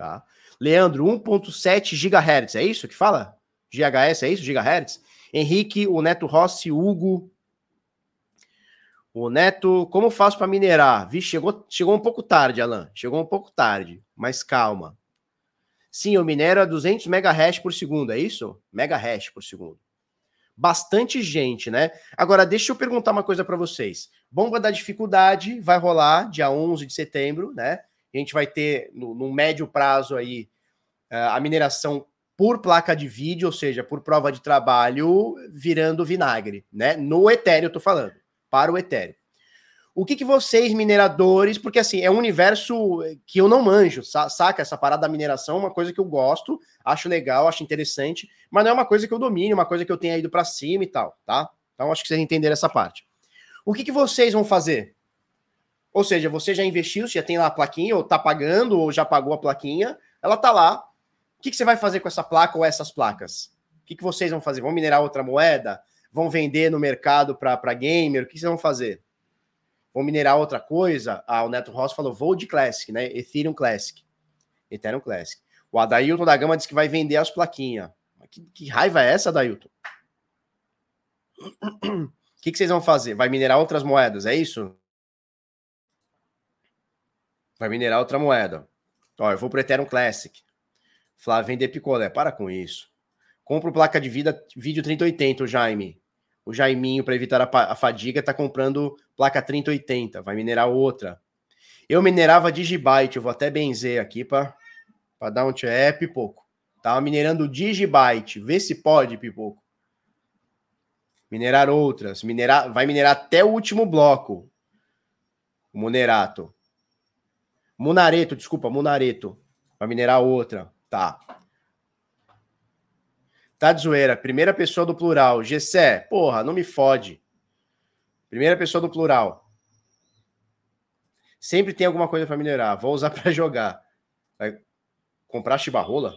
Tá? Leandro, 1.7 GHz, é isso que fala? GHz, é isso? GHz? Henrique, o Neto Rossi, Hugo. O Neto, como faço para minerar? Vixe, chegou, chegou um pouco tarde, Alan. Chegou um pouco tarde, mas calma. Sim, eu minero a 200 megahash por segundo, é isso? Megahash por segundo. Bastante gente, né? Agora, deixa eu perguntar uma coisa para vocês. Bomba da dificuldade vai rolar dia 11 de setembro, né? A gente vai ter, no, no médio prazo aí, eh, a mineração por placa de vídeo, ou seja, por prova de trabalho, virando vinagre, né? No Ethereum, eu tô falando, para o Ethereum. O que, que vocês, mineradores, porque assim, é um universo que eu não manjo, saca? Essa parada da mineração é uma coisa que eu gosto, acho legal, acho interessante, mas não é uma coisa que eu domine, uma coisa que eu tenha ido para cima e tal, tá? Então acho que vocês entenderam essa parte. O que, que vocês vão fazer? Ou seja, você já investiu, já tem lá a plaquinha, ou tá pagando, ou já pagou a plaquinha, ela tá lá. O que, que você vai fazer com essa placa ou essas placas? O que, que vocês vão fazer? Vão minerar outra moeda? Vão vender no mercado para gamer? O que, vocês vão fazer? Vou minerar outra coisa. Ah, o Neto Ross falou Vold Classic, né? Ethereum Classic. Ethereum Classic. O Adailton da Gama disse que vai vender as plaquinhas. Que, que raiva é essa, Adailton? O que, que vocês vão fazer? Vai minerar outras moedas, é isso? Vai minerar outra moeda. Ó, eu vou pro Ethereum Classic. Flávio vender picolé. Para com isso. Compro placa de vida, vídeo 3080, o Jaime. O Jaiminho, para evitar a, a fadiga, tá comprando placa 3080, vai minerar outra. Eu minerava Digibyte, eu vou até benzer aqui para dar um tchê, Pipoco. Tava minerando Digibyte, vê se pode, Pipoco. Minerar outras, minerar, vai minerar até o último bloco. O Munerato. Munareto, desculpa, Munareto. Vai minerar outra. Tá. Tá de zoeira. Primeira pessoa do plural. Gessé, porra, não me fode. Primeira pessoa do plural. Sempre tem alguma coisa para melhorar. Vou usar para jogar. Vai comprar chibarrola?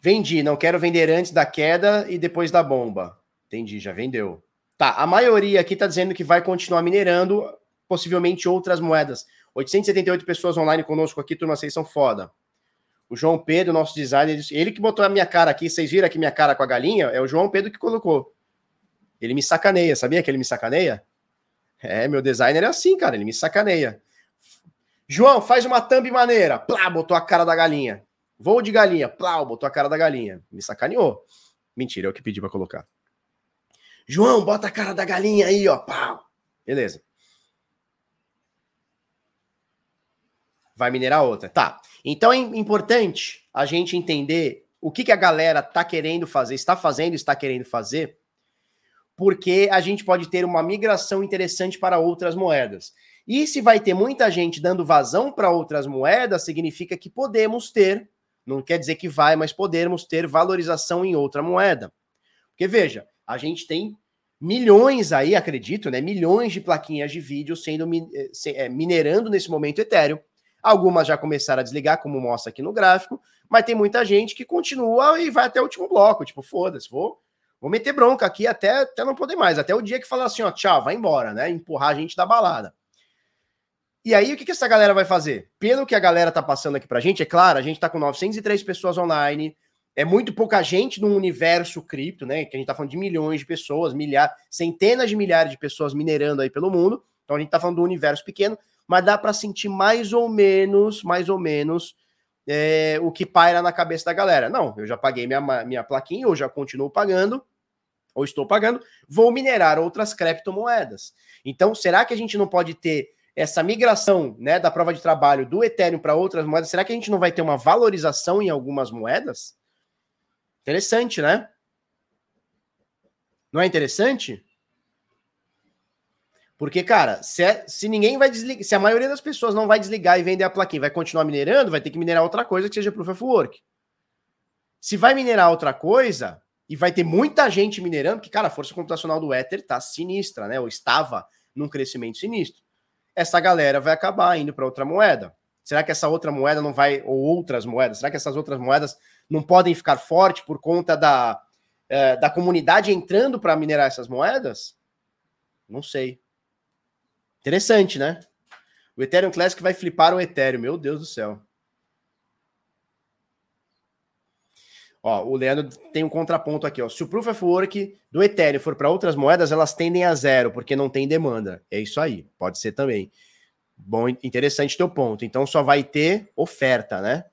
Vendi, não quero vender antes da queda e depois da bomba. Entendi, já vendeu. Tá, a maioria aqui tá dizendo que vai continuar minerando, possivelmente outras moedas. 878 pessoas online conosco aqui, turma, vocês são foda. O João Pedro, nosso designer, ele que botou a minha cara aqui, vocês viram aqui minha cara com a galinha? É o João Pedro que colocou. Ele me sacaneia, sabia que ele me sacaneia? É, meu designer é assim, cara, ele me sacaneia. João, faz uma thumb maneira. Plá, botou a cara da galinha. Voo de galinha. Plá, botou a cara da galinha. Me sacaneou. Mentira, é o que pedi para colocar. João, bota a cara da galinha aí, ó. Pau. Beleza. Vai minerar outra. Tá. Então é importante a gente entender o que, que a galera tá querendo fazer, está fazendo, está querendo fazer, porque a gente pode ter uma migração interessante para outras moedas. E se vai ter muita gente dando vazão para outras moedas, significa que podemos ter, não quer dizer que vai, mas podemos ter valorização em outra moeda. Porque veja, a gente tem milhões aí, acredito, né? Milhões de plaquinhas de vídeo sendo eh, eh, minerando nesse momento Ethereum Algumas já começaram a desligar, como mostra aqui no gráfico, mas tem muita gente que continua e vai até o último bloco. Tipo, foda-se, vou, vou meter bronca aqui até, até não poder mais. Até o dia que falar assim, ó, tchau, vai embora, né? Empurrar a gente da balada. E aí, o que, que essa galera vai fazer? Pelo que a galera tá passando aqui pra gente, é claro, a gente tá com 903 pessoas online, é muito pouca gente no universo cripto, né? Que a gente tá falando de milhões de pessoas, milhares, centenas de milhares de pessoas minerando aí pelo mundo. Então a gente tá falando do universo pequeno mas dá para sentir mais ou menos, mais ou menos, é, o que paira na cabeça da galera. Não, eu já paguei minha, minha plaquinha, ou já continuo pagando, ou estou pagando, vou minerar outras criptomoedas. Então, será que a gente não pode ter essa migração né, da prova de trabalho do Ethereum para outras moedas? Será que a gente não vai ter uma valorização em algumas moedas? Interessante, né? Não é interessante? Porque, cara, se, é, se ninguém vai desligar, se a maioria das pessoas não vai desligar e vender a plaquinha, vai continuar minerando, vai ter que minerar outra coisa que seja Proof of Work. Se vai minerar outra coisa, e vai ter muita gente minerando, que, cara, a força computacional do Ether tá sinistra, né? Ou estava num crescimento sinistro. Essa galera vai acabar indo para outra moeda. Será que essa outra moeda não vai, ou outras moedas, será que essas outras moedas não podem ficar fortes por conta da, eh, da comunidade entrando para minerar essas moedas? Não sei. Interessante, né? O Ethereum Classic vai flipar o Ethereum, meu Deus do céu. Ó, o Leandro tem um contraponto aqui, ó. Se o Proof of Work do Ethereum for para outras moedas, elas tendem a zero, porque não tem demanda. É isso aí, pode ser também. Bom, interessante teu ponto. Então só vai ter oferta, né?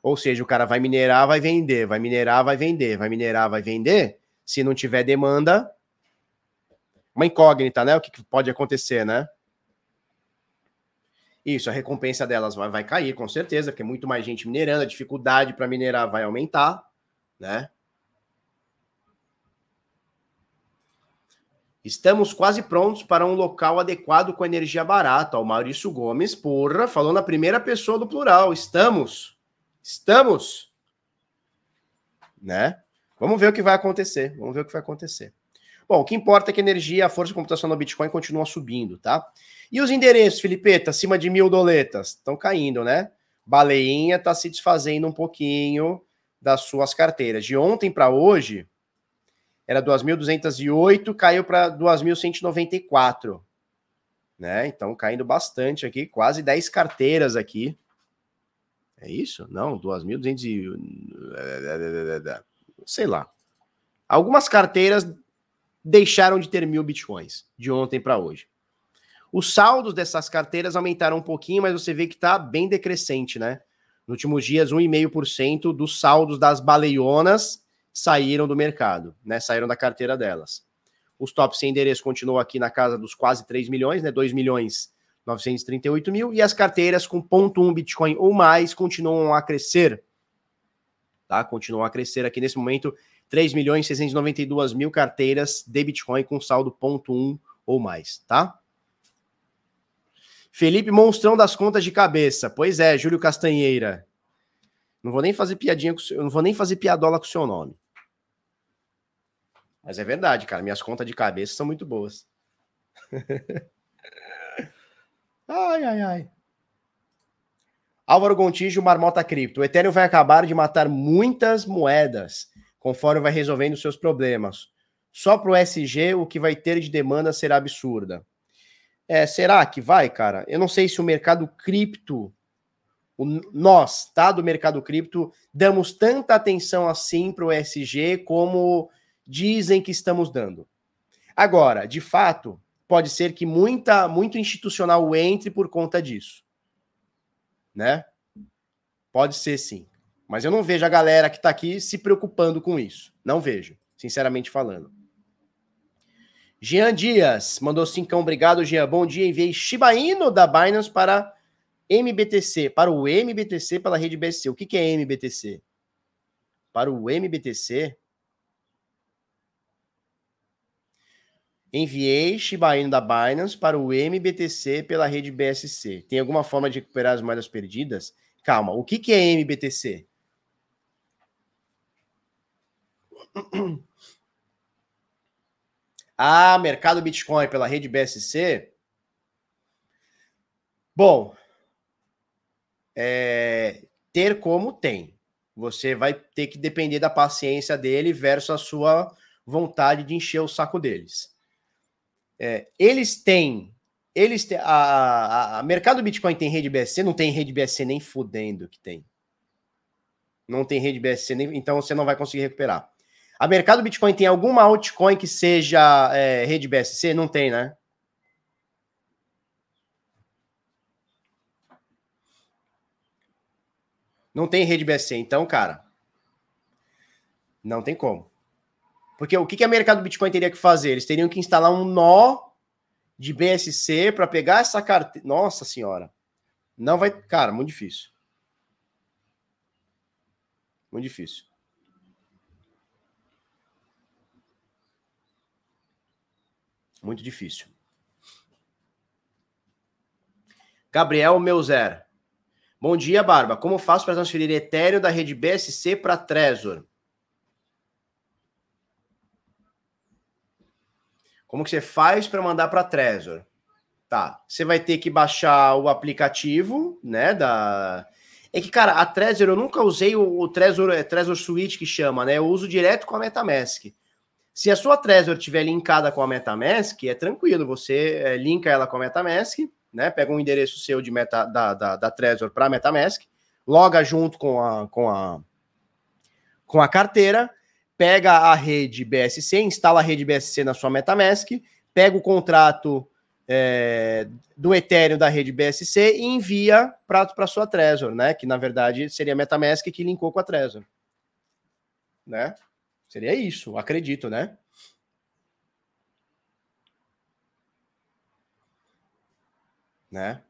Ou seja, o cara vai minerar, vai vender, vai minerar, vai vender, vai minerar, vai vender. Se não tiver demanda, uma incógnita, né? O que, que pode acontecer, né? Isso, a recompensa delas vai, vai cair, com certeza, porque muito mais gente minerando, a dificuldade para minerar vai aumentar, né? Estamos quase prontos para um local adequado com energia barata. O Maurício Gomes, porra, falou na primeira pessoa do plural. Estamos. Estamos. Né? Vamos ver o que vai acontecer. Vamos ver o que vai acontecer. Bom, o que importa é que a energia, a força computacional do Bitcoin continua subindo, tá? E os endereços, Filipeta, acima de mil doletas, estão caindo, né? Baleinha está se desfazendo um pouquinho das suas carteiras. De ontem para hoje, era 2.208, caiu para 2.194. Né? Então, caindo bastante aqui, quase 10 carteiras aqui. É isso? Não, 2.200 e... Sei lá. Algumas carteiras deixaram de ter mil bitcoins de ontem para hoje. Os saldos dessas carteiras aumentaram um pouquinho, mas você vê que está bem decrescente, né? Nos últimos dias, 1,5% dos saldos das baleionas saíram do mercado, né? Saíram da carteira delas. Os tops sem endereço continuam aqui na casa dos quase 3 milhões, né? 2 milhões 938 mil. E as carteiras com ponto .1 Bitcoin ou mais continuam a crescer. Tá? Continuam a crescer aqui nesse momento. 3 milhões 692 mil carteiras de Bitcoin com saldo ponto .1 ou mais, tá? Felipe Monstrão das contas de cabeça. Pois é, Júlio Castanheira. Não vou nem fazer piadinha com, não vou nem fazer piadola com o seu nome. Mas é verdade, cara. Minhas contas de cabeça são muito boas. ai, ai, ai. Álvaro Gontijo, Marmota Cripto. O Ethereum vai acabar de matar muitas moedas conforme vai resolvendo seus problemas. Só para o SG, o que vai ter de demanda será absurda. É, será que vai, cara? Eu não sei se o mercado cripto, o, nós, tá, do mercado cripto, damos tanta atenção assim para o SG como dizem que estamos dando. Agora, de fato, pode ser que muita, muito institucional entre por conta disso. Né? Pode ser sim. Mas eu não vejo a galera que está aqui se preocupando com isso. Não vejo, sinceramente falando. Jean Dias mandou cincão. Obrigado, Jean. Bom dia. Enviei Shiba Inu da Binance para MBTC. Para o MBTC pela rede BSC. O que, que é MBTC? Para o MBTC, Enviei Shiba Inu da Binance para o MBTC pela rede BSC. Tem alguma forma de recuperar as moedas perdidas? Calma, o que, que é MBTC? Ah, mercado Bitcoin pela rede BSC? Bom, é, ter como tem. Você vai ter que depender da paciência dele versus a sua vontade de encher o saco deles. É, eles têm. Eles têm. A, a, a, mercado Bitcoin tem rede BSC, não tem rede BSC nem fudendo que tem. Não tem rede BSC, nem, então você não vai conseguir recuperar. A mercado Bitcoin tem alguma altcoin que seja é, rede BSC? Não tem, né? Não tem rede BSC, então, cara. Não tem como. Porque o que, que a mercado Bitcoin teria que fazer? Eles teriam que instalar um nó de BSC para pegar essa carteira. Nossa senhora. Não vai. Cara, muito difícil. Muito difícil. Muito difícil. Gabriel Meuser. Bom dia, Barba. Como faço para transferir Ethereum da rede BSC para Trezor? Como que você faz para mandar para Trezor? Tá, você vai ter que baixar o aplicativo, né, da É que, cara, a Trezor eu nunca usei o, Trezor, é Trezor Suite que chama, né? Eu uso direto com a MetaMask. Se a sua Trezor tiver linkada com a MetaMask, é tranquilo, você é, linka ela com a MetaMask, né? Pega um endereço seu de meta, da, da, da Trezor para a MetaMask, loga junto com a, com a com a carteira pega a rede BSC, instala a rede BSC na sua MetaMask, pega o contrato é, do Ethereum da rede BSC e envia para sua Trezor, né? Que na verdade seria a MetaMask que linkou com a Trezor. Né? Seria isso, acredito, né? Né?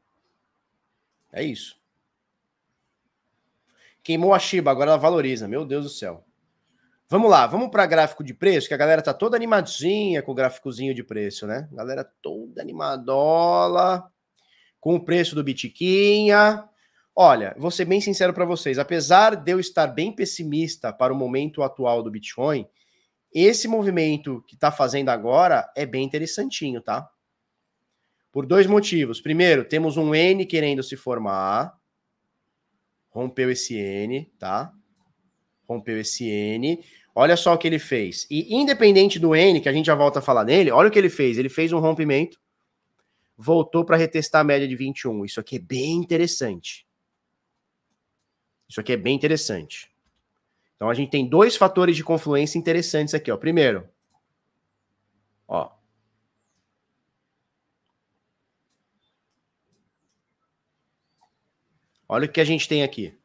É isso. Queimou a Shiba, agora ela valoriza. Meu Deus do céu. Vamos lá, vamos para gráfico de preço, que a galera tá toda animadinha com o gráficozinho de preço, né? Galera toda animadola com o preço do Bitquinha. Olha, vou ser bem sincero para vocês, apesar de eu estar bem pessimista para o momento atual do Bitcoin, esse movimento que está fazendo agora é bem interessantinho, tá? Por dois motivos. Primeiro, temos um N querendo se formar. Rompeu esse N, tá? rompeu esse N. Olha só o que ele fez. E independente do N, que a gente já volta a falar nele, olha o que ele fez. Ele fez um rompimento, voltou para retestar a média de 21. Isso aqui é bem interessante. Isso aqui é bem interessante. Então a gente tem dois fatores de confluência interessantes aqui, ó. Primeiro, ó. Olha o que a gente tem aqui.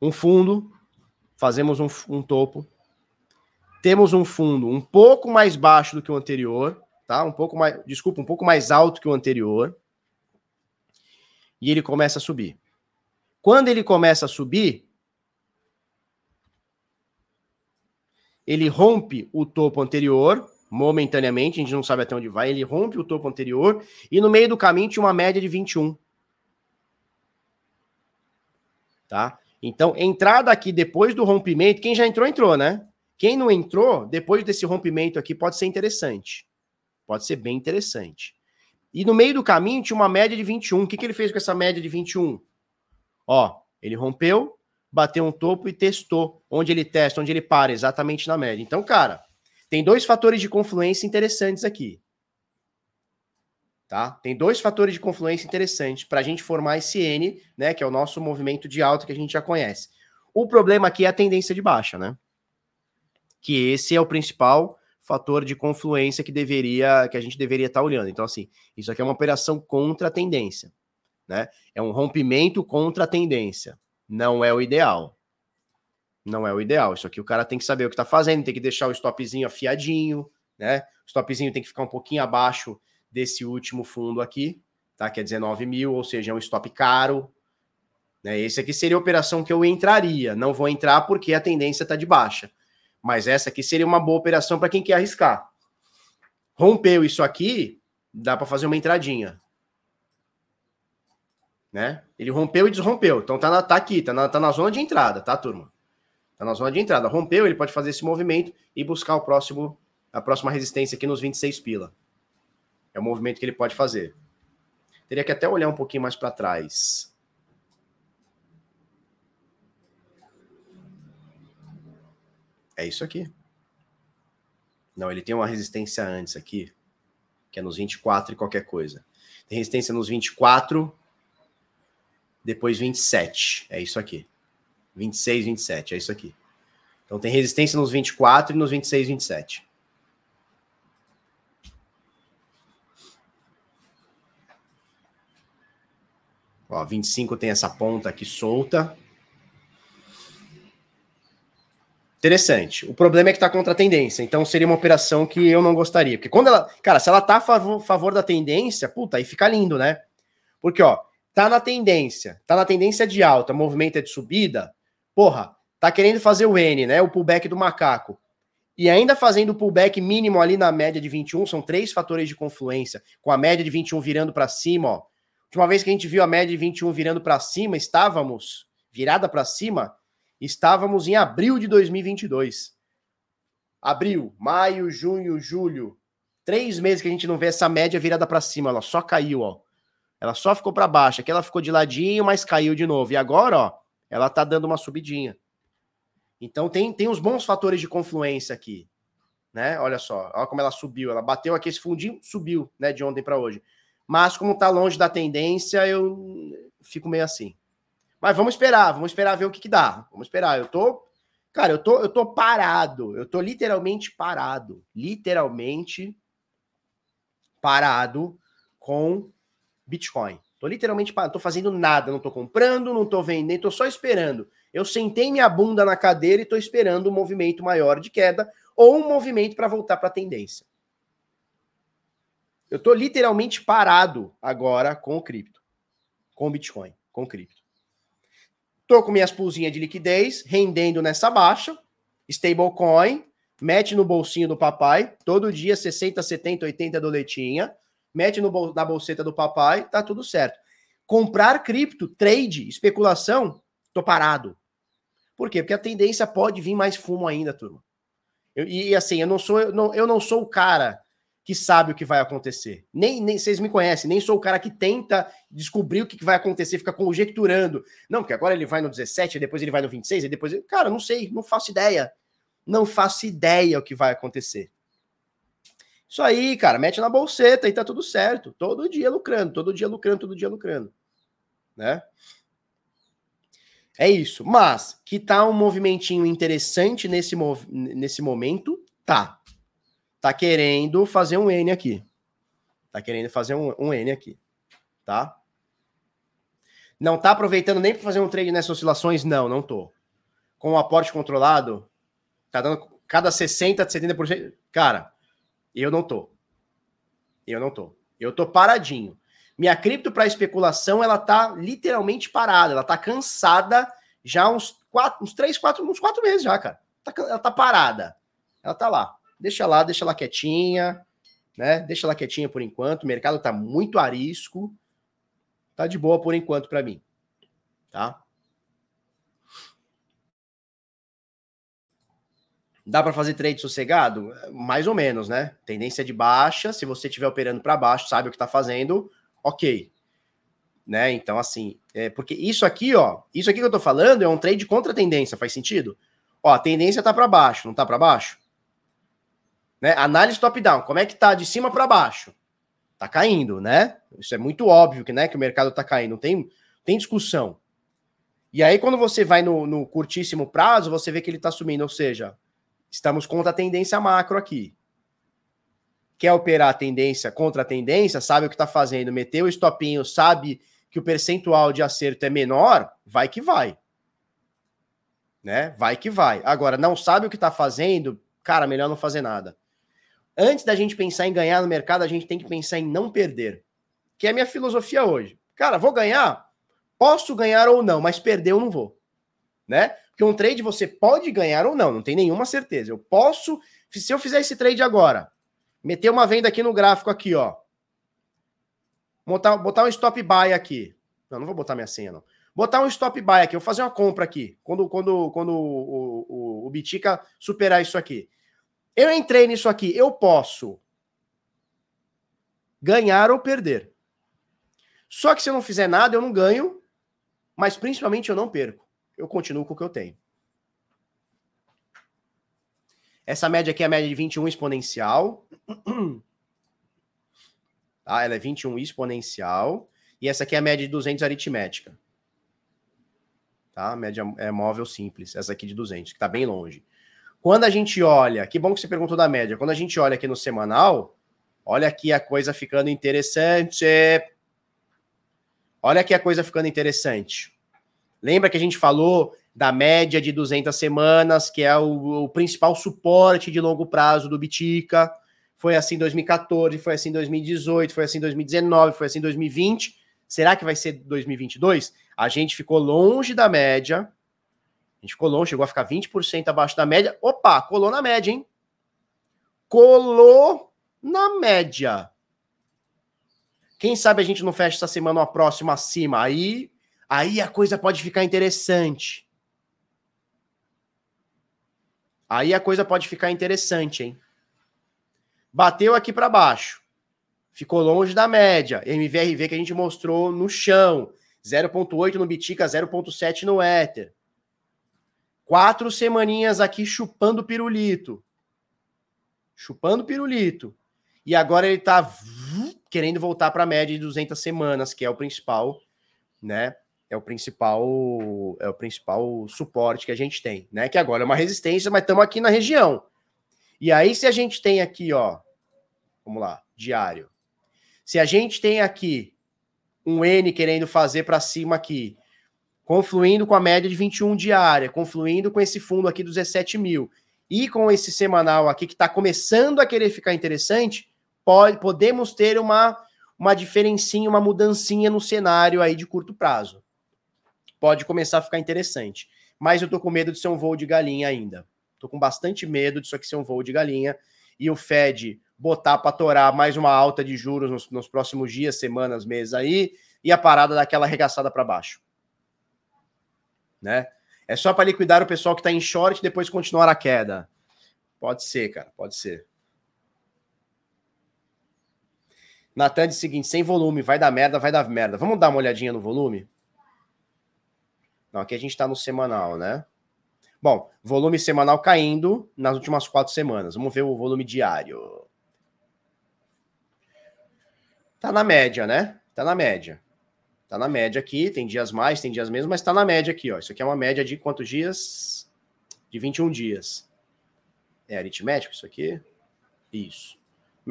um fundo, fazemos um, um topo, temos um fundo um pouco mais baixo do que o anterior, tá? Um pouco mais, desculpa, um pouco mais alto que o anterior. E ele começa a subir. Quando ele começa a subir, ele rompe o topo anterior momentaneamente, a gente não sabe até onde vai, ele rompe o topo anterior e no meio do caminho tinha uma média de 21. Tá? Então, entrada aqui depois do rompimento, quem já entrou, entrou, né? Quem não entrou, depois desse rompimento aqui, pode ser interessante. Pode ser bem interessante. E no meio do caminho tinha uma média de 21. O que, que ele fez com essa média de 21? Ó, ele rompeu, bateu um topo e testou. Onde ele testa, onde ele para, exatamente na média. Então, cara, tem dois fatores de confluência interessantes aqui. Tá? Tem dois fatores de confluência interessantes para a gente formar esse N, né, que é o nosso movimento de alta que a gente já conhece. O problema aqui é a tendência de baixa, né? Que esse é o principal fator de confluência que deveria que a gente deveria estar tá olhando. Então assim, isso aqui é uma operação contra a tendência, né? É um rompimento contra a tendência. Não é o ideal. Não é o ideal. Isso aqui o cara tem que saber o que está fazendo, tem que deixar o stopzinho afiadinho, né? O stopzinho tem que ficar um pouquinho abaixo desse último fundo aqui, tá? Que é 19 mil, ou seja, é um stop caro. Né? Esse aqui seria a operação que eu entraria. Não vou entrar porque a tendência está de baixa. Mas essa aqui seria uma boa operação para quem quer arriscar. Rompeu isso aqui, dá para fazer uma entradinha. Né? Ele rompeu e desrompeu. Então tá, na, tá aqui, tá na, tá na zona de entrada, tá, turma? Tá na zona de entrada. Rompeu, ele pode fazer esse movimento e buscar o próximo, a próxima resistência aqui nos 26 pila. É o movimento que ele pode fazer. Teria que até olhar um pouquinho mais para trás. É isso aqui. Não, ele tem uma resistência antes aqui, que é nos 24 e qualquer coisa. Tem resistência nos 24, depois 27. É isso aqui. 26, 27, é isso aqui. Então tem resistência nos 24 e nos 26, 27. Ó, 25 tem essa ponta aqui solta. Interessante. O problema é que tá contra a tendência, então seria uma operação que eu não gostaria. Porque quando ela. Cara, se ela tá a favor, favor da tendência, puta, aí fica lindo, né? Porque, ó, tá na tendência, tá na tendência de alta, movimento é de subida, porra, tá querendo fazer o N, né? O pullback do macaco. E ainda fazendo o pullback mínimo ali na média de 21, são três fatores de confluência, com a média de 21 virando para cima, ó última vez que a gente viu a média de 21 virando para cima, estávamos, virada para cima, estávamos em abril de 2022. Abril, maio, junho, julho. Três meses que a gente não vê essa média virada para cima, ela só caiu, ó. Ela só ficou para baixo. Aqui ela ficou de ladinho, mas caiu de novo. E agora, ó, ela tá dando uma subidinha. Então tem, tem uns bons fatores de confluência aqui, né? Olha só, olha como ela subiu. Ela bateu aqui esse fundinho, subiu, né, de ontem para hoje. Mas como está longe da tendência, eu fico meio assim. Mas vamos esperar, vamos esperar ver o que, que dá. Vamos esperar. Eu tô, Cara, eu tô, eu tô parado. Eu tô literalmente parado. Literalmente parado com Bitcoin. Tô literalmente parado. Tô fazendo nada. Não tô comprando, não tô vendendo, tô só esperando. Eu sentei minha bunda na cadeira e tô esperando um movimento maior de queda ou um movimento para voltar para a tendência. Eu tô literalmente parado agora com o cripto. Com o Bitcoin, com o cripto. Tô com minhas pulzinhas de liquidez, rendendo nessa baixa, stablecoin, mete no bolsinho do papai, todo dia 60, 70, 80 doletinha, mete no, na bolseta do papai, tá tudo certo. Comprar cripto, trade, especulação, tô parado. Por quê? Porque a tendência pode vir mais fumo ainda, turma. Eu, e assim, eu não sou eu não, eu não sou o cara que sabe o que vai acontecer. Nem, nem vocês me conhecem, nem sou o cara que tenta descobrir o que vai acontecer, fica conjecturando. Não, porque agora ele vai no 17, depois ele vai no 26, e depois. Cara, não sei, não faço ideia. Não faço ideia o que vai acontecer. Isso aí, cara, mete na bolseta e tá tudo certo. Todo dia lucrando, todo dia lucrando, todo dia lucrando. Né? É isso. Mas que tá um movimentinho interessante nesse, mov nesse momento, tá tá querendo fazer um N aqui. Tá querendo fazer um, um N aqui. Tá? Não tá aproveitando nem para fazer um trade nessas oscilações? Não, não tô. Com o aporte controlado, tá dando cada 60, 70%. Cara, eu não tô. Eu não tô. Eu tô paradinho. Minha cripto para especulação, ela tá literalmente parada. Ela tá cansada já uns quatro, uns três, quatro, uns quatro meses já, cara. Tá, ela tá parada. Ela tá lá deixa lá, deixa lá quietinha, né? Deixa lá quietinha por enquanto. O mercado tá muito arisco. Tá de boa por enquanto para mim. Tá? Dá para fazer trade sossegado? Mais ou menos, né? Tendência de baixa, se você estiver operando para baixo, sabe o que está fazendo, ok. Né? Então, assim, é, porque isso aqui, ó, isso aqui que eu tô falando é um trade contra a tendência, faz sentido? Ó, a tendência tá para baixo, não tá para baixo? Né? Análise top-down, como é que tá de cima para baixo? Tá caindo, né? Isso é muito óbvio que, né, que o mercado tá caindo, não tem, tem discussão. E aí, quando você vai no, no curtíssimo prazo, você vê que ele tá subindo, ou seja, estamos contra a tendência macro aqui. Quer operar a tendência contra a tendência, sabe o que está fazendo, meteu o estopinho, sabe que o percentual de acerto é menor, vai que vai. Né? Vai que vai. Agora, não sabe o que está fazendo, cara, melhor não fazer nada. Antes da gente pensar em ganhar no mercado, a gente tem que pensar em não perder. Que é a minha filosofia hoje. Cara, vou ganhar? Posso ganhar ou não, mas perder eu não vou. Né? Porque um trade você pode ganhar ou não, não tem nenhuma certeza. Eu posso, se eu fizer esse trade agora, meter uma venda aqui no gráfico aqui, ó. Botar, botar um stop buy aqui. Não, não vou botar minha senha, não. Botar um stop buy aqui, eu vou fazer uma compra aqui. Quando, quando, quando o, o, o, o Bitica superar isso aqui. Eu entrei nisso aqui, eu posso ganhar ou perder. Só que se eu não fizer nada, eu não ganho, mas principalmente eu não perco. Eu continuo com o que eu tenho. Essa média aqui é a média de 21 exponencial. Tá? Ela é 21 exponencial. E essa aqui é a média de 200 aritmética. Tá? A média é móvel simples. Essa aqui de 200, que está bem longe. Quando a gente olha, que bom que você perguntou da média, quando a gente olha aqui no semanal, olha aqui a coisa ficando interessante. Olha aqui a coisa ficando interessante. Lembra que a gente falou da média de 200 semanas, que é o, o principal suporte de longo prazo do Bitica. Foi assim em 2014, foi assim em 2018, foi assim em 2019, foi assim em 2020. Será que vai ser 2022? A gente ficou longe da média, gente colou, chegou a ficar 20% abaixo da média. Opa, colou na média, hein? Colou na média. Quem sabe a gente não fecha essa semana uma próxima acima? Aí, aí a coisa pode ficar interessante. Aí a coisa pode ficar interessante, hein? Bateu aqui para baixo. Ficou longe da média. MVRV que a gente mostrou no chão. 0.8 no Bitica, 0.7 no Ether. Quatro semaninhas aqui chupando pirulito. Chupando pirulito. E agora ele tá querendo voltar para a média de 200 semanas, que é o principal, né? é o principal é o principal suporte que a gente tem, né? Que agora é uma resistência, mas estamos aqui na região. E aí se a gente tem aqui, ó, vamos lá, diário. Se a gente tem aqui um N querendo fazer para cima aqui, confluindo com a média de 21 diária, confluindo com esse fundo aqui dos 17 mil e com esse semanal aqui que está começando a querer ficar interessante, pode, podemos ter uma uma diferencinha, uma mudancinha no cenário aí de curto prazo pode começar a ficar interessante. Mas eu tô com medo de ser um voo de galinha ainda. Tô com bastante medo disso aqui ser um voo de galinha. E o Fed botar para torar mais uma alta de juros nos, nos, próximos dias, semanas, meses aí, e a parada daquela arregaçada para baixo. Né? É só para liquidar o pessoal que está em short e depois continuar a queda. Pode ser, cara, pode ser. Natan diz o seguinte: sem volume, vai dar merda, vai dar merda. Vamos dar uma olhadinha no volume? Não, aqui a gente está no semanal, né? Bom, volume semanal caindo nas últimas quatro semanas. Vamos ver o volume diário. Tá na média, né? Tá na média. Tá na média aqui. Tem dias mais, tem dias menos, mas tá na média aqui, ó. Isso aqui é uma média de quantos dias? De 21 dias. É aritmético isso aqui? Isso.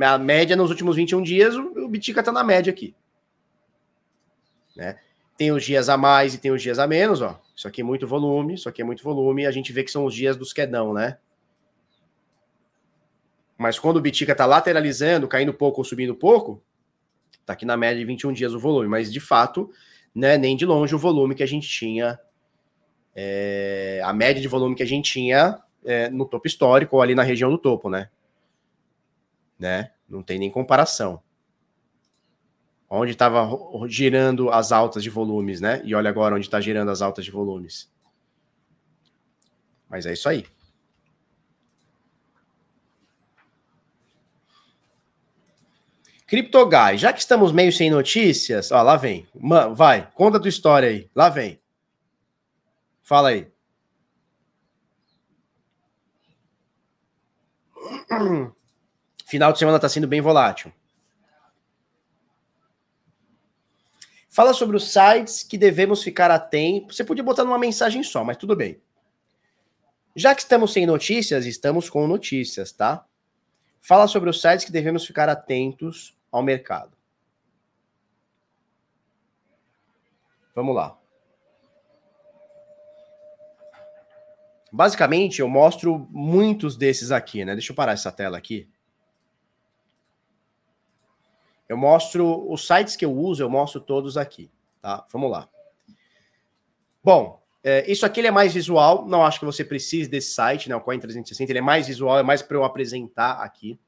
A média nos últimos 21 dias, o Bitica tá na média aqui. Né? Tem os dias a mais e tem os dias a menos, ó. Isso aqui é muito volume, isso aqui é muito volume, a gente vê que são os dias dos quedão, né? Mas quando o Bitica tá lateralizando, caindo pouco ou subindo pouco, tá aqui na média de 21 dias o volume, mas de fato, né, nem de longe o volume que a gente tinha, é, a média de volume que a gente tinha é, no topo histórico ou ali na região do topo, né? Né? Não tem nem comparação onde estava girando as altas de volumes, né? E olha agora onde está girando as altas de volumes. Mas é isso aí. CryptoGuy, já que estamos meio sem notícias, ó, lá vem. Vai, conta a tua história aí. Lá vem. Fala aí. Final de semana está sendo bem volátil. Fala sobre os sites que devemos ficar atentos. Você podia botar numa mensagem só, mas tudo bem. Já que estamos sem notícias, estamos com notícias, tá? Fala sobre os sites que devemos ficar atentos ao mercado. Vamos lá. Basicamente, eu mostro muitos desses aqui, né? Deixa eu parar essa tela aqui. Eu mostro os sites que eu uso, eu mostro todos aqui, tá? Vamos lá. Bom, é, isso aqui é mais visual, não acho que você precise desse site, né? O Coin 360, ele é mais visual, é mais para eu apresentar aqui.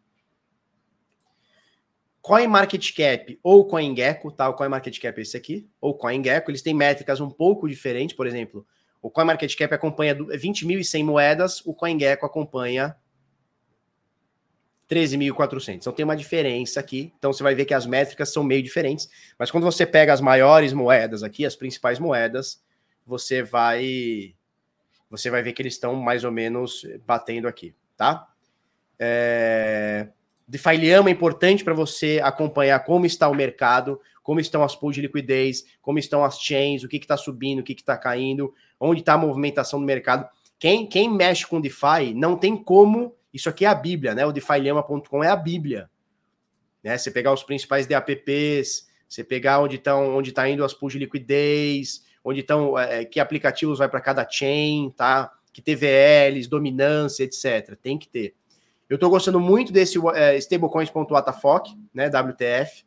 CoinMarketCap ou CoinGecko, tá? O CoinMarketCap é esse aqui, ou CoinGecko, eles têm métricas um pouco diferentes, por exemplo, o CoinMarketCap acompanha 20.100 moedas, o CoinGecko acompanha 13.400. Então tem uma diferença aqui. Então você vai ver que as métricas são meio diferentes. Mas quando você pega as maiores moedas aqui, as principais moedas, você vai você vai ver que eles estão mais ou menos batendo aqui, tá? É... DeFi Lhama é importante para você acompanhar como está o mercado, como estão as pools de liquidez, como estão as chains, o que está subindo, o que está caindo, onde está a movimentação do mercado. Quem, quem mexe com DeFi não tem como isso aqui é a Bíblia, né? O DeFiLema.com é a Bíblia. Né? Você pegar os principais DApps, você pegar onde estão, onde está indo as pools de liquidez, onde estão, é, é, que aplicativos vai para cada chain, tá? Que TVLs, dominância, etc. Tem que ter. Eu estou gostando muito desse é, né? WTF.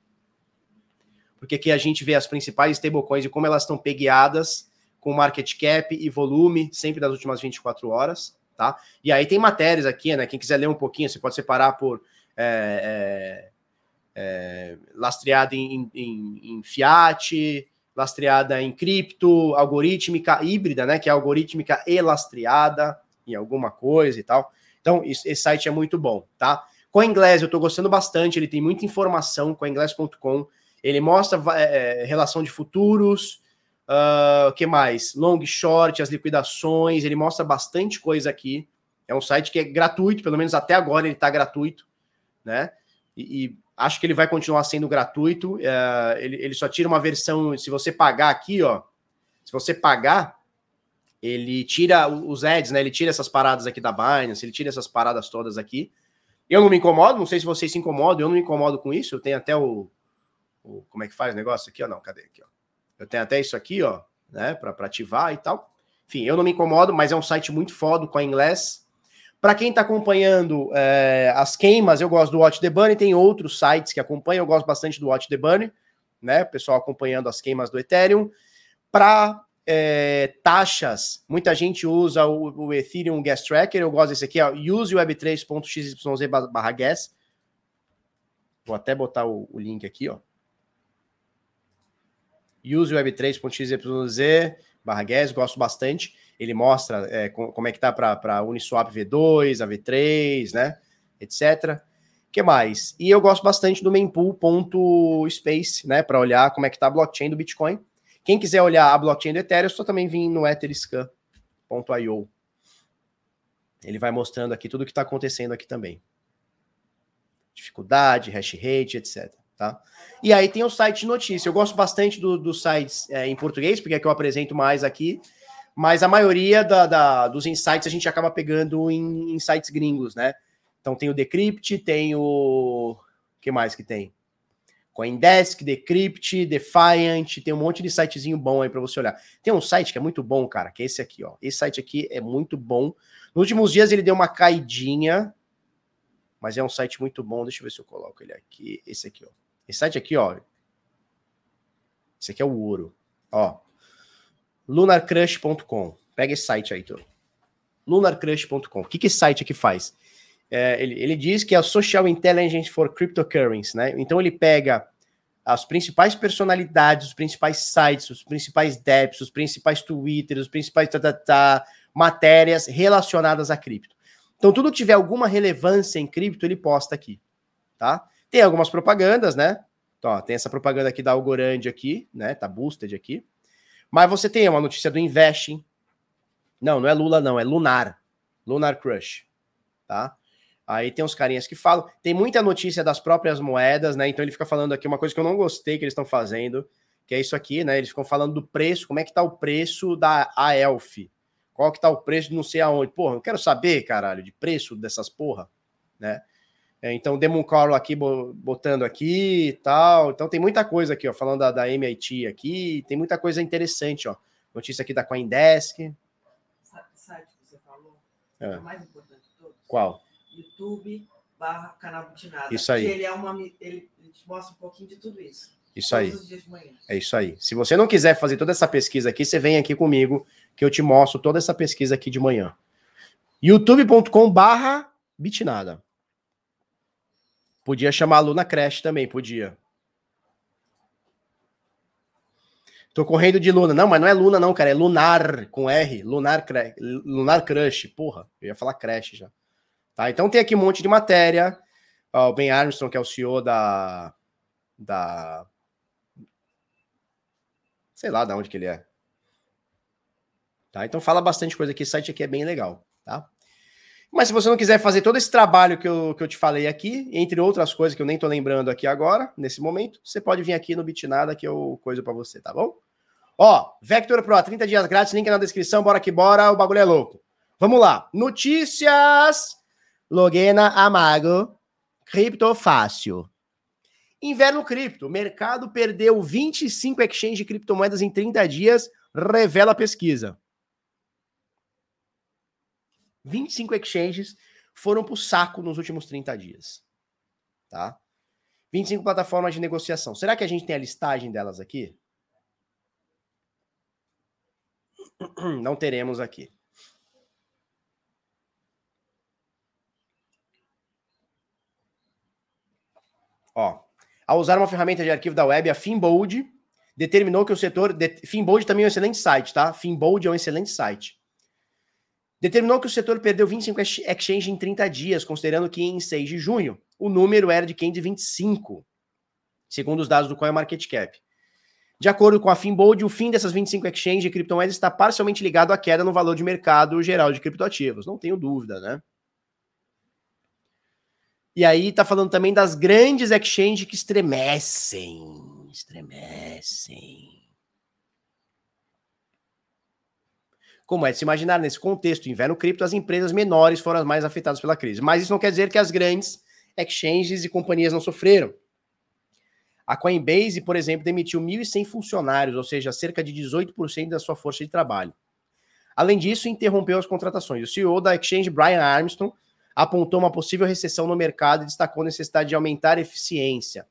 Porque aqui a gente vê as principais stablecoins e como elas estão pegueadas com market cap e volume, sempre das últimas 24 horas tá? E aí tem matérias aqui, né? Quem quiser ler um pouquinho, você pode separar por é, é, é, lastreada em, em, em, Fiat, lastreada em cripto, algorítmica híbrida, né? Que é algorítmica e lastreada em alguma coisa e tal. Então, esse site é muito bom, tá? Com inglês eu estou gostando bastante, ele tem muita informação com inglês.com. Ele mostra é, é, relação de futuros, Uh, o que mais? Long short, as liquidações, ele mostra bastante coisa aqui. É um site que é gratuito, pelo menos até agora ele está gratuito, né? E, e, acho que ele vai continuar sendo gratuito. Uh, ele, ele só tira uma versão, se você pagar aqui, ó, Se você pagar, ele tira os ads, né? Ele tira essas paradas aqui da Binance, ele tira essas paradas todas aqui. Eu não me incomodo, não sei se vocês se incomodam, eu não me incomodo com isso. Eu tenho até o, o como é que faz o negócio aqui, ó, não, cadê aqui, ó. Eu tenho até isso aqui, ó, né, para ativar e tal. Enfim, eu não me incomodo, mas é um site muito foda com a inglês. Para quem está acompanhando é, as queimas, eu gosto do Watch the Bunny, tem outros sites que acompanham, eu gosto bastante do Watch the Bunny, né? Pessoal acompanhando as queimas do Ethereum. Para é, taxas, muita gente usa o, o, Ethereum Gas Tracker, eu gosto desse aqui, ó, useweb3.xyz barra gas. Vou até botar o, o link aqui, ó. useweb3.xyz barra gas, gosto bastante. Ele mostra é, como é que tá para Uniswap V2, a V3, né? Etc. que mais? E eu gosto bastante do mempool.space, né? Para olhar como é que tá a blockchain do Bitcoin. Quem quiser olhar a blockchain do Ethereum, só também vir no etherscan.io. Ele vai mostrando aqui tudo o que está acontecendo aqui também. Dificuldade, hash rate, etc. Tá? E aí tem o site de notícia. Eu gosto bastante dos do sites é, em português, porque é que eu apresento mais aqui. Mas a maioria da, da, dos insights a gente acaba pegando em, em sites gringos, né? Então tem o Decrypt, tem. O que mais que tem? Coindesk, Decrypt, Defiant, tem um monte de sitezinho bom aí para você olhar. Tem um site que é muito bom, cara, que é esse aqui, ó. Esse site aqui é muito bom. Nos últimos dias ele deu uma caidinha, mas é um site muito bom. Deixa eu ver se eu coloco ele aqui. Esse aqui, ó. Esse site aqui, ó. Esse aqui é o ouro. Ó. lunarcrush.com. Pega esse site aí, Tô. lunarcrush.com. O que, que esse site aqui faz? É, ele, ele, diz que é o Social Intelligence for Cryptocurrency, né? Então ele pega as principais personalidades, os principais sites, os principais dApps, os principais Twitters, os principais tá, tá, tá, matérias relacionadas a cripto. Então tudo que tiver alguma relevância em cripto, ele posta aqui, tá? Tem algumas propagandas, né? Então, ó, tem essa propaganda aqui da Algorand aqui, né? Tá boosted aqui. Mas você tem uma notícia do Investing. Não, não é Lula não, é Lunar. Lunar Crush, tá? Aí tem uns carinhas que falam. Tem muita notícia das próprias moedas, né? Então ele fica falando aqui uma coisa que eu não gostei que eles estão fazendo, que é isso aqui, né? Eles ficam falando do preço, como é que tá o preço da AELF. Qual que tá o preço não sei aonde. Porra, eu quero saber, caralho, de preço dessas porra, né? É, então, Demon Carlo aqui botando aqui e tal. Então tem muita coisa aqui, ó, falando da, da MIT aqui, tem muita coisa interessante, ó. Notícia aqui da Coindesk. Sabe o site que você falou? É. é o mais importante de todos? Qual? YouTube barra canal Butinada. Isso aí. Ele, é uma, ele, ele te mostra um pouquinho de tudo isso. Isso aí. É isso aí. Se você não quiser fazer toda essa pesquisa aqui, você vem aqui comigo que eu te mostro toda essa pesquisa aqui de manhã. youtube.com barra bitnada. Podia chamar a Luna Crash também, podia. Tô correndo de Luna. Não, mas não é Luna não, cara, é Lunar com R, Lunar Lunar Crush, porra. Eu ia falar Crash já. Tá? Então tem aqui um monte de matéria. O Ben Armstrong, que é o CEO da. da sei lá de onde que ele é. Tá? Então fala bastante coisa aqui. Esse site aqui é bem legal. Tá? Mas se você não quiser fazer todo esse trabalho que eu, que eu te falei aqui, entre outras coisas que eu nem tô lembrando aqui agora, nesse momento, você pode vir aqui no Bitnada que eu coisa para você, tá bom? Ó, Vector Pro, 30 dias grátis, link na descrição, bora que bora, o bagulho é louco. Vamos lá. Notícias Logena Amago, Cripto Fácil. Inverno cripto. Mercado perdeu 25 exchanges de criptomoedas em 30 dias, revela a pesquisa. 25 exchanges foram para o saco nos últimos 30 dias. Tá? 25 plataformas de negociação. Será que a gente tem a listagem delas aqui? Não teremos aqui. Ó, ao usar uma ferramenta de arquivo da web, a Finbold determinou que o setor. De, Finbold também é um excelente site, tá? Finbold é um excelente site. Determinou que o setor perdeu 25 exchanges em 30 dias, considerando que em 6 de junho o número era de 525, segundo os dados do CoinMarketCap. De acordo com a Finbold, o fim dessas 25 exchanges de criptomoedas está parcialmente ligado à queda no valor de mercado geral de criptoativos. Não tenho dúvida, né? E aí tá falando também das grandes exchanges que estremecem. Estremecem. Como é de se imaginar, nesse contexto, inverno cripto, as empresas menores foram as mais afetadas pela crise. Mas isso não quer dizer que as grandes exchanges e companhias não sofreram. A Coinbase, por exemplo, demitiu 1.100 funcionários, ou seja, cerca de 18% da sua força de trabalho. Além disso, interrompeu as contratações. O CEO da exchange, Brian Armstrong, apontou uma possível recessão no mercado e destacou a necessidade de aumentar a eficiência.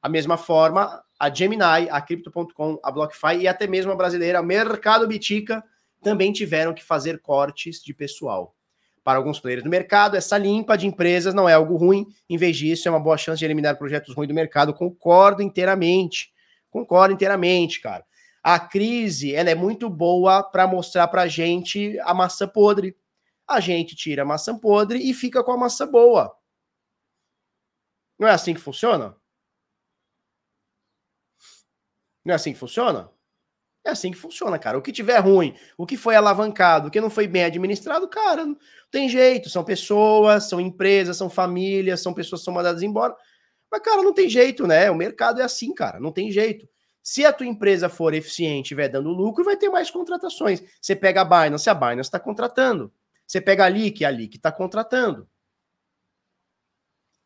A mesma forma, a Gemini, a Crypto.com, a BlockFi e até mesmo a brasileira Mercado Bitica também tiveram que fazer cortes de pessoal. Para alguns players do mercado, essa limpa de empresas não é algo ruim, em vez disso, é uma boa chance de eliminar projetos ruins do mercado. Concordo inteiramente. Concordo inteiramente, cara. A crise ela é muito boa para mostrar para a gente a maçã podre. A gente tira a maçã podre e fica com a maçã boa. Não é assim que funciona? Não é assim que funciona? É assim que funciona, cara. O que tiver ruim, o que foi alavancado, o que não foi bem administrado, cara, não tem jeito. São pessoas, são empresas, são famílias, são pessoas que são mandadas embora. Mas, cara, não tem jeito, né? O mercado é assim, cara, não tem jeito. Se a tua empresa for eficiente e estiver dando lucro, vai ter mais contratações. Você pega a Binance, a Binance está contratando. Você pega a Leak, a Leak está contratando.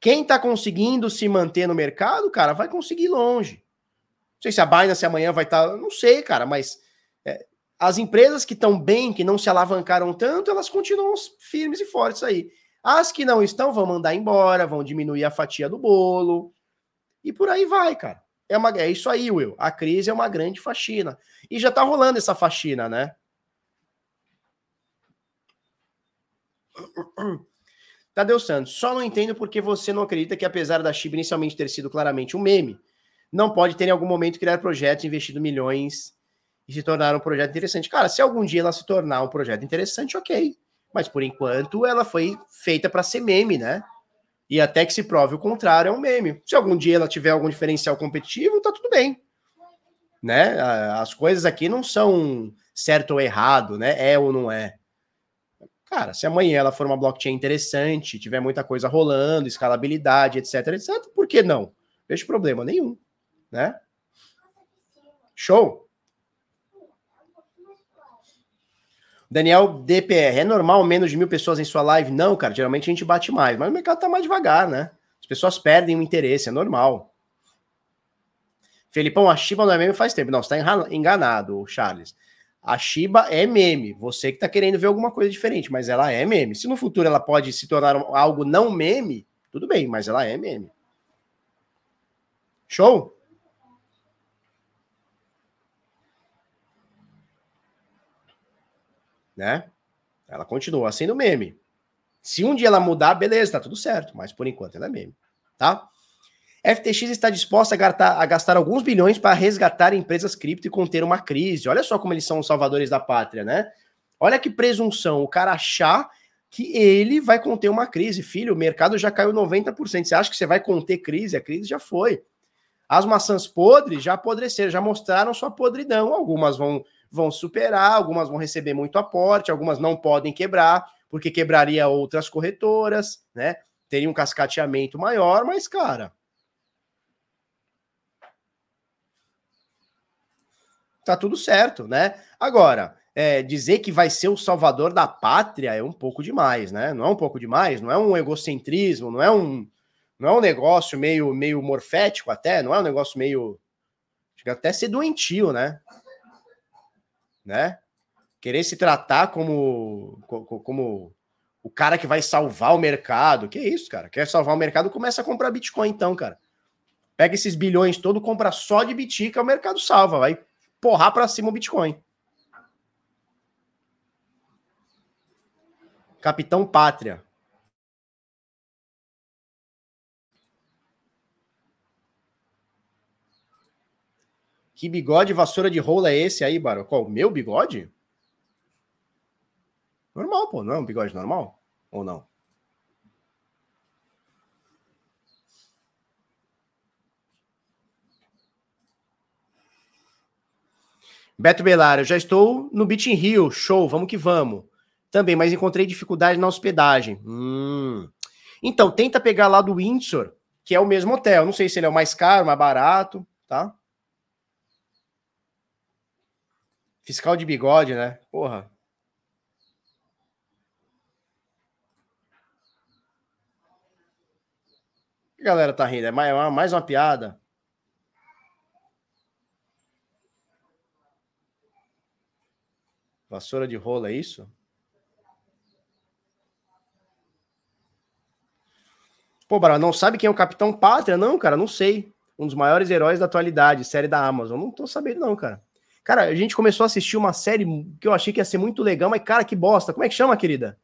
Quem está conseguindo se manter no mercado, cara, vai conseguir longe. Não sei se a Binance amanhã vai estar. Tá, não sei, cara, mas é, as empresas que estão bem, que não se alavancaram tanto, elas continuam firmes e fortes aí. As que não estão vão mandar embora, vão diminuir a fatia do bolo. E por aí vai, cara. É, uma, é isso aí, Will. A crise é uma grande faxina. E já tá rolando essa faxina, né? Tadeu Santos, só não entendo porque você não acredita que, apesar da Shiba inicialmente ter sido claramente um meme, não pode ter em algum momento criar projetos, investido milhões e se tornar um projeto interessante. Cara, se algum dia ela se tornar um projeto interessante, ok. Mas por enquanto ela foi feita para ser meme, né? E até que se prove o contrário, é um meme. Se algum dia ela tiver algum diferencial competitivo, tá tudo bem. Né? As coisas aqui não são certo ou errado, né? É ou não é. Cara, se amanhã ela for uma blockchain interessante, tiver muita coisa rolando, escalabilidade, etc, etc, por que não? Vejo problema nenhum né? Show? Daniel DPR, é normal menos de mil pessoas em sua live? Não, cara, geralmente a gente bate mais, mas o mercado tá mais devagar, né? As pessoas perdem o interesse, é normal. Felipão, a Shiba não é meme faz tempo. Não, você tá enganado, Charles. A Shiba é meme. Você que tá querendo ver alguma coisa diferente, mas ela é meme. Se no futuro ela pode se tornar algo não meme, tudo bem, mas ela é meme. Show? né? Ela continua sendo meme. Se um dia ela mudar, beleza, tá tudo certo, mas por enquanto ela é meme, tá? FTX está disposta a gastar, a gastar alguns bilhões para resgatar empresas cripto e conter uma crise. Olha só como eles são os salvadores da pátria, né? Olha que presunção, o cara achar que ele vai conter uma crise. Filho, o mercado já caiu 90%. Você acha que você vai conter crise? A crise já foi. As maçãs podres já apodreceram, já mostraram sua podridão. Algumas vão vão superar, algumas vão receber muito aporte, algumas não podem quebrar, porque quebraria outras corretoras, né? Teria um cascateamento maior, mas, cara. Tá tudo certo, né? Agora, é, dizer que vai ser o salvador da pátria é um pouco demais, né? Não é um pouco demais, não é um egocentrismo, não é um, não é um negócio meio, meio morfético até, não é um negócio meio. Chega até ser doentio, né? né? Querer se tratar como, como o cara que vai salvar o mercado. Que isso, cara? Quer salvar o mercado? Começa a comprar Bitcoin, então, cara. Pega esses bilhões todo, compra só de Bitica, o mercado salva. Vai porrar para cima o Bitcoin. Capitão Pátria. Que bigode vassoura de rola é esse aí, Baro? Qual? Meu bigode? Normal, pô. Não é um bigode normal? Ou não? Beto Belário, já estou no Beach in Rio, show, vamos que vamos. Também, mas encontrei dificuldade na hospedagem. Hum. Então, tenta pegar lá do Windsor, que é o mesmo hotel. Não sei se ele é o mais caro, mais barato, tá? Fiscal de bigode, né? Porra. A galera tá rindo, é mais é uma piada. Vassoura de rola, é isso? Pô, Bara, não sabe quem é o Capitão Pátria? Não, cara, não sei. Um dos maiores heróis da atualidade, série da Amazon. Não tô sabendo, não, cara. Cara, a gente começou a assistir uma série que eu achei que ia ser muito legal, mas, cara, que bosta. Como é que chama, querida?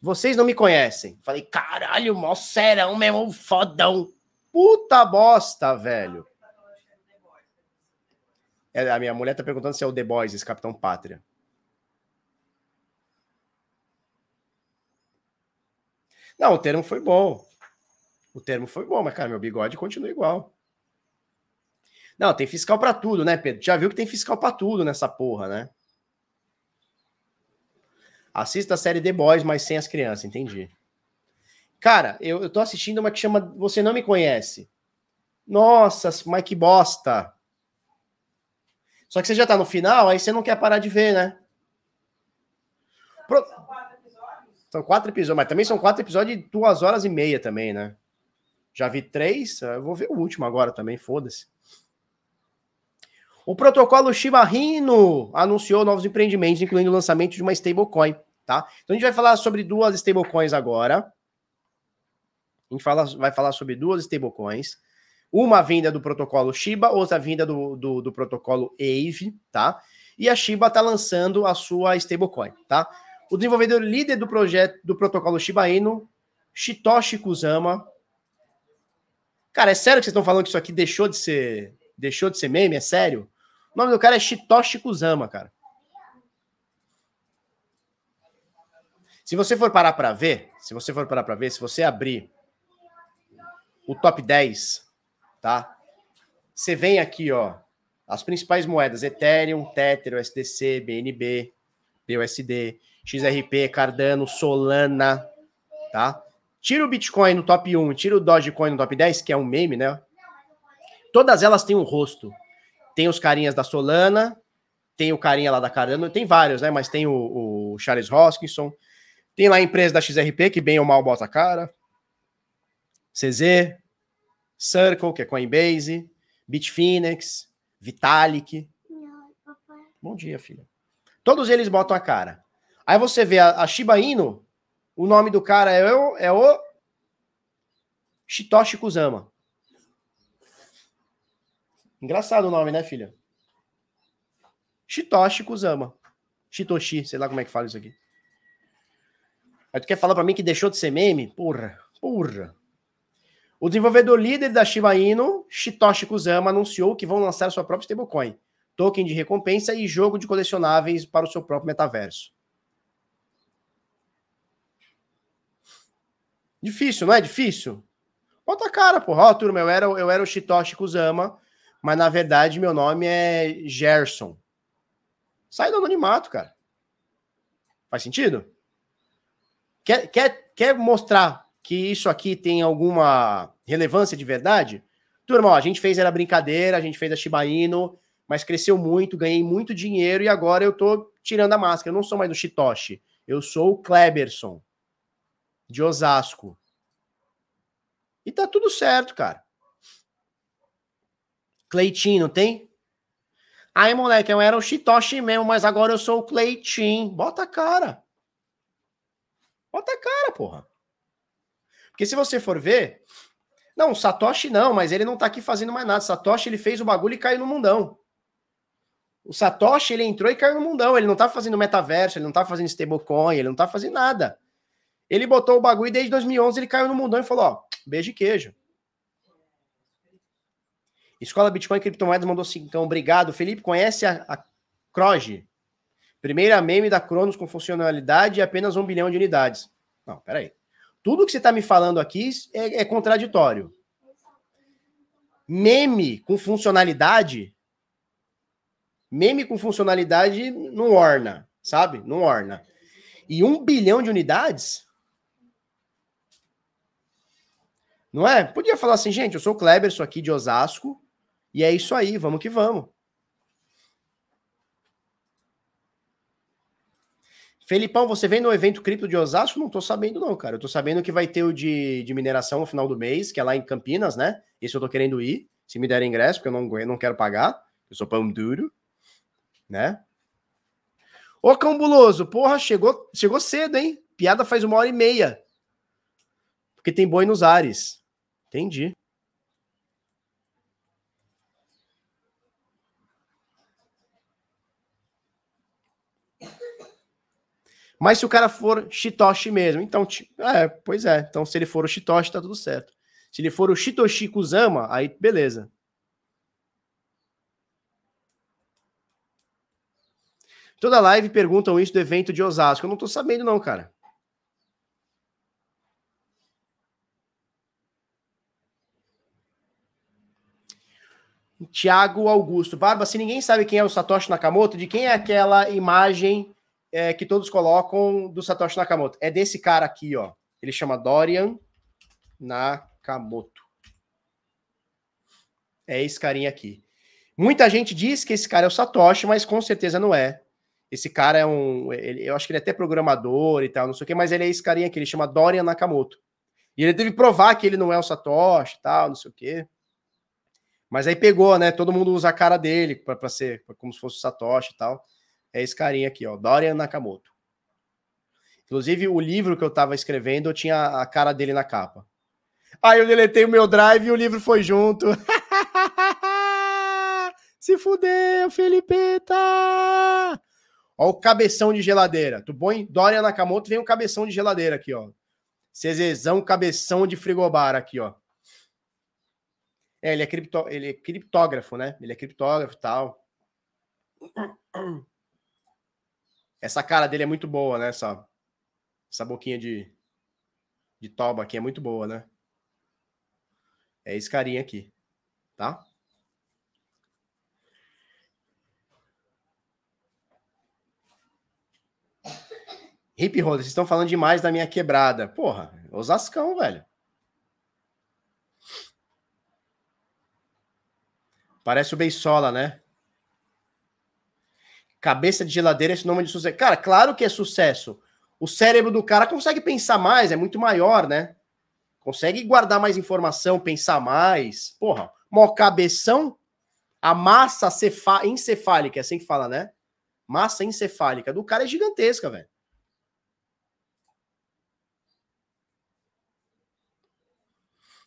Vocês não me conhecem. Falei, caralho, mó serão mesmo, fodão. Puta bosta, velho. É, a minha mulher tá perguntando se é o The Boys, esse Capitão Pátria. Não, o termo foi bom. O termo foi bom, mas, cara, meu bigode continua igual. Não, tem fiscal para tudo, né, Pedro? Já viu que tem fiscal para tudo nessa porra, né? Assista a série The Boys, mas sem as crianças, entendi. Cara, eu, eu tô assistindo uma que chama Você Não Me Conhece. Nossa, mas que bosta. Só que você já tá no final, aí você não quer parar de ver, né? Pro... São quatro episódios? São quatro episódios, mas também são quatro episódios de duas horas e meia também, né? Já vi três, eu vou ver o último agora também, foda-se. O protocolo Shiba Inu anunciou novos empreendimentos, incluindo o lançamento de uma stablecoin, tá? Então a gente vai falar sobre duas stablecoins agora. A gente fala, vai falar sobre duas stablecoins. Uma vinda do protocolo Shiba, outra vinda do, do, do protocolo AVE, tá? E a Shiba está lançando a sua stablecoin, tá? O desenvolvedor líder do projeto do protocolo Shiba Inu, Shitoshi Kusama. Cara, é sério que vocês estão falando que isso aqui deixou de ser deixou de ser meme? É sério? O nome do cara é Shitoshi Kusama, cara. Se você for parar para ver, se você for parar para ver, se você abrir o top 10, tá? Você vem aqui, ó, as principais moedas: Ethereum, Tether, USDC, BNB, BUSD, XRP, Cardano, Solana, tá? Tira o Bitcoin no top 1, tira o Dogecoin no top 10, que é um meme, né? Todas elas têm um rosto. Tem os carinhas da Solana, tem o carinha lá da Cardano, tem vários, né? Mas tem o, o Charles Hoskinson, tem lá a empresa da XRP, que bem ou mal bota a cara, CZ, Circle, que é Coinbase, Bitfinex, Vitalik. Bom dia, filha. Todos eles botam a cara. Aí você vê a, a Shiba Inu, o nome do cara é o, é o Shitoshi Kusama. Engraçado o nome, né, filha? Shitoshi Kusama. Shitoshi, sei lá como é que fala isso aqui. Aí tu quer falar para mim que deixou de ser meme? Porra, porra. O desenvolvedor líder da Shiba Inu, Shitoshi Kusama, anunciou que vão lançar sua própria stablecoin, token de recompensa e jogo de colecionáveis para o seu próprio metaverso. Difícil, não é difícil? Bota a cara, porra. Ó, turma, eu era, eu era o Shitoshi Kusama, mas na verdade meu nome é Gerson. Sai do anonimato, cara. Faz sentido? Quer, quer, quer mostrar que isso aqui tem alguma relevância de verdade? Turma, ó, a gente fez era brincadeira, a gente fez a Shiba Inu, mas cresceu muito, ganhei muito dinheiro e agora eu tô tirando a máscara. Eu não sou mais do Shitoshi, eu sou o Kleberson, de Osasco. E tá tudo certo, cara. Cleitinho, não tem? Aí, moleque, eu era o Chitoshi mesmo, mas agora eu sou o Cleitinho. Bota a cara. Bota a cara, porra. Porque se você for ver. Não, Satoshi não, mas ele não tá aqui fazendo mais nada. Satoshi ele fez o bagulho e caiu no mundão. O Satoshi ele entrou e caiu no mundão. Ele não tá fazendo metaverso, ele não tá fazendo stablecoin, ele não tá fazendo nada. Ele botou o bagulho e desde 2011 ele caiu no mundão e falou: ó, beijo e queijo. Escola Bitcoin Criptomoedas mandou assim, então, obrigado. Felipe, conhece a, a Croge? Primeira meme da Cronos com funcionalidade e apenas um bilhão de unidades. Não, peraí. Tudo que você está me falando aqui é, é contraditório. Meme com funcionalidade. Meme com funcionalidade não orna, sabe? Não orna. E um bilhão de unidades? Não é? Podia falar assim, gente, eu sou o Kleber, sou aqui de Osasco, e é isso aí, vamos que vamos. Felipão, você vem no evento cripto de Osasco? Não tô sabendo, não, cara. Eu tô sabendo que vai ter o de, de mineração no final do mês, que é lá em Campinas, né? Esse eu tô querendo ir, se me der ingresso, porque eu não, eu não quero pagar. Eu sou pão duro, né? Ô, Cambuloso, porra, chegou, chegou cedo, hein? Piada faz uma hora e meia. Porque tem boi nos ares. Entendi. Mas se o cara for Shitoshi mesmo, então, é, pois é. Então, se ele for o Shitoshi, tá tudo certo. Se ele for o Shitoshi Kusama, aí beleza. Toda live perguntam isso do evento de Osasco. Eu não tô sabendo, não, cara. Tiago Augusto. Barba, se ninguém sabe quem é o Satoshi Nakamoto, de quem é aquela imagem é, que todos colocam do Satoshi Nakamoto. É desse cara aqui, ó. Ele chama Dorian Nakamoto. É esse carinha aqui. Muita gente diz que esse cara é o Satoshi, mas com certeza não é. Esse cara é um. Ele, eu acho que ele é até programador e tal, não sei o quê, mas ele é esse carinha aqui, ele chama Dorian Nakamoto. E ele teve que provar que ele não é o Satoshi e tal, não sei o quê. Mas aí pegou, né? Todo mundo usa a cara dele para ser como se fosse o Satoshi e tal. É esse carinha aqui, ó, Dorian Nakamoto. Inclusive, o livro que eu estava escrevendo, eu tinha a cara dele na capa. Aí eu deletei o meu drive e o livro foi junto. Se fudeu, Felipeta! Ó o cabeção de geladeira. Tu põe Dorian Nakamoto, vem um cabeção de geladeira aqui, ó. CZzão, cabeção de frigobar aqui, ó. É, ele é, cripto, ele é criptógrafo, né? Ele é criptógrafo e tal. Essa cara dele é muito boa, né? Essa, essa boquinha de, de toba aqui é muito boa, né? É esse carinha aqui, tá? Hip Roller, vocês estão falando demais da minha quebrada. Porra, Osascão, velho. Parece o Beisola, né? Cabeça de geladeira é sinônimo de sucesso. Cara, claro que é sucesso. O cérebro do cara consegue pensar mais, é muito maior, né? Consegue guardar mais informação, pensar mais. Porra, mó cabeção, a massa cefá encefálica, é assim que fala, né? Massa encefálica do cara é gigantesca, velho.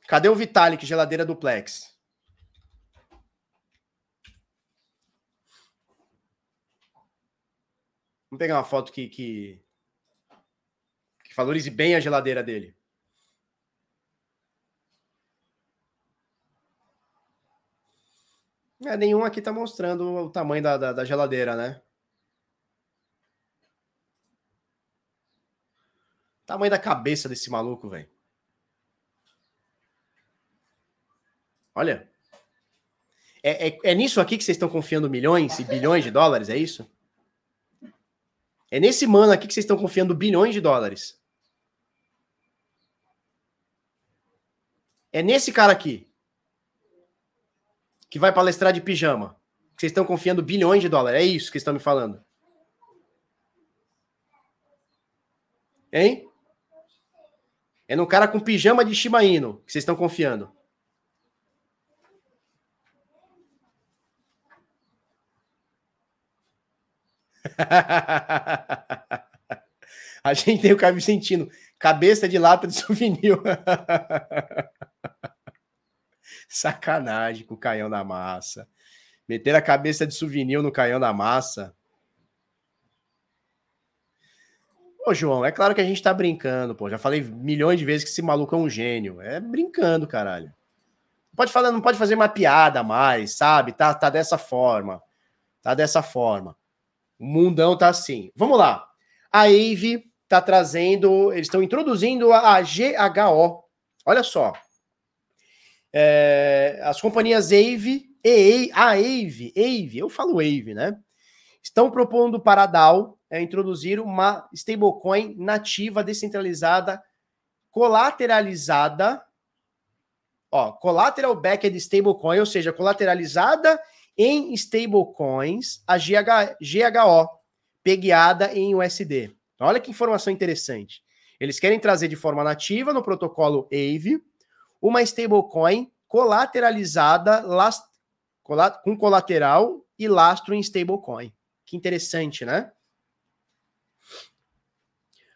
Cadê o Vitalik, geladeira duplex? Vamos pegar uma foto que, que, que valorize bem a geladeira dele. É, nenhum aqui tá mostrando o tamanho da, da, da geladeira, né? Tamanho da cabeça desse maluco, velho. Olha. É, é, é, nisso aqui que vocês estão confiando milhões e bilhões de dólares, é isso? É nesse mano aqui que vocês estão confiando bilhões de dólares. É nesse cara aqui. Que vai palestrar de pijama. Que vocês estão confiando bilhões de dólares. É isso que estão me falando. Hein? É no cara com pijama de Shimaino que vocês estão confiando. A gente tem o Caio Vicentino, cabeça de lata de souvenir. Sacanagem com o Caião da Massa. Meter a cabeça de souvenir no Caião da Massa. Ô, João, é claro que a gente tá brincando, pô. Já falei milhões de vezes que esse maluco é um gênio. É brincando, caralho. Pode falar, não pode fazer uma piada mais, sabe? Tá, tá dessa forma. Tá dessa forma. O mundão tá assim. Vamos lá. A Ave tá trazendo, eles estão introduzindo a GHO. Olha só. É, as companhias Ave e a Ave, Ave, eu falo Ave, né? Estão propondo para a DAO é, introduzir uma stablecoin nativa descentralizada colateralizada ó, collateral backed stablecoin, ou seja, colateralizada em stablecoins, a GH, GHO, pegueada em USD. Olha que informação interessante. Eles querem trazer de forma nativa no protocolo AVE uma stablecoin colateralizada last, com colateral e lastro em stablecoin. Que interessante, né?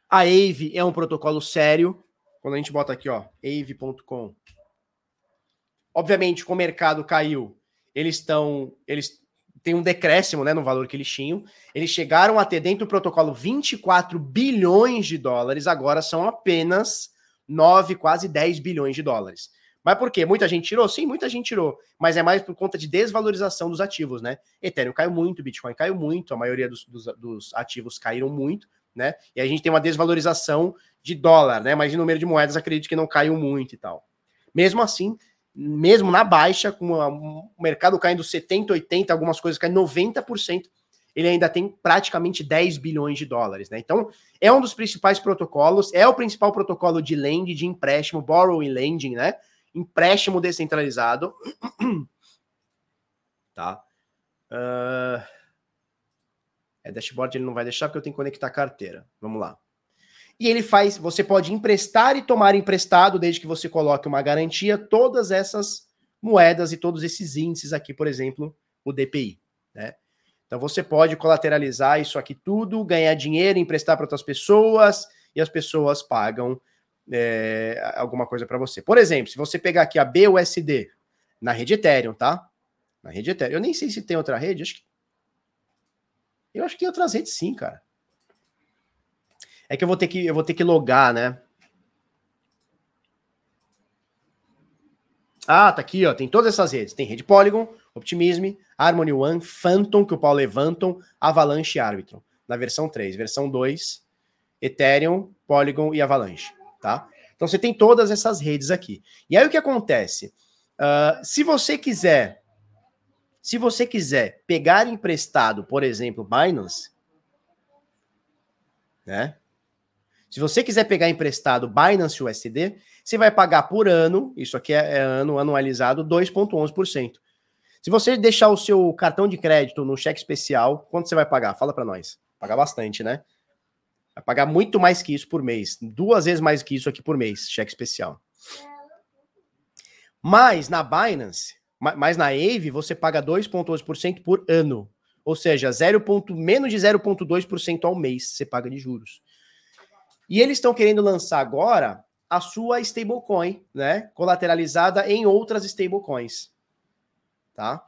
A AVE é um protocolo sério. Quando a gente bota aqui, ó, ave.com. Obviamente, com o mercado caiu, eles estão, eles têm um decréscimo, né, no valor que eles tinham. Eles chegaram a ter dentro do protocolo 24 bilhões de dólares, agora são apenas 9, quase 10 bilhões de dólares. Mas por quê? Muita gente tirou? Sim, muita gente tirou. Mas é mais por conta de desvalorização dos ativos, né? Ethereum caiu muito, Bitcoin caiu muito, a maioria dos, dos, dos ativos caíram muito, né? E a gente tem uma desvalorização de dólar, né? Mas de número de moedas, acredito que não caiu muito e tal. Mesmo assim, mesmo na baixa, com o mercado caindo 70, 80, algumas coisas caindo 90%, ele ainda tem praticamente 10 bilhões de dólares, né? Então, é um dos principais protocolos, é o principal protocolo de lending, de empréstimo, borrowing lending, né? Empréstimo descentralizado. tá? Uh... É, dashboard ele não vai deixar porque eu tenho que conectar a carteira. Vamos lá. E ele faz, você pode emprestar e tomar emprestado, desde que você coloque uma garantia, todas essas moedas e todos esses índices aqui, por exemplo, o DPI, né? Então você pode colateralizar isso aqui tudo, ganhar dinheiro, emprestar para outras pessoas e as pessoas pagam é, alguma coisa para você. Por exemplo, se você pegar aqui a BUSD na rede Ethereum, tá? Na rede Ethereum. Eu nem sei se tem outra rede, acho que eu acho que tem outras redes sim, cara. É que eu vou ter que, eu vou ter que logar, né? Ah, tá aqui, ó. Tem todas essas redes. Tem rede Polygon, Optimism, Harmony One, Phantom, que o Paulo levantam, Avalanche e Arbitron. Na versão 3. Versão 2, Ethereum, Polygon e Avalanche, tá? Então você tem todas essas redes aqui. E aí o que acontece? Uh, se você quiser, se você quiser pegar emprestado, por exemplo, Binance, né? Se você quiser pegar emprestado Binance USD, você vai pagar por ano, isso aqui é, é ano anualizado, 2,11%. Se você deixar o seu cartão de crédito no cheque especial, quanto você vai pagar? Fala para nós. Pagar bastante, né? Vai pagar muito mais que isso por mês. Duas vezes mais que isso aqui por mês, cheque especial. Mas na Binance, mas na Aave, você paga 2,11% por ano. Ou seja, 0. menos de 0,2% ao mês você paga de juros. E eles estão querendo lançar agora a sua stablecoin, né? Colateralizada em outras stablecoins. Tá?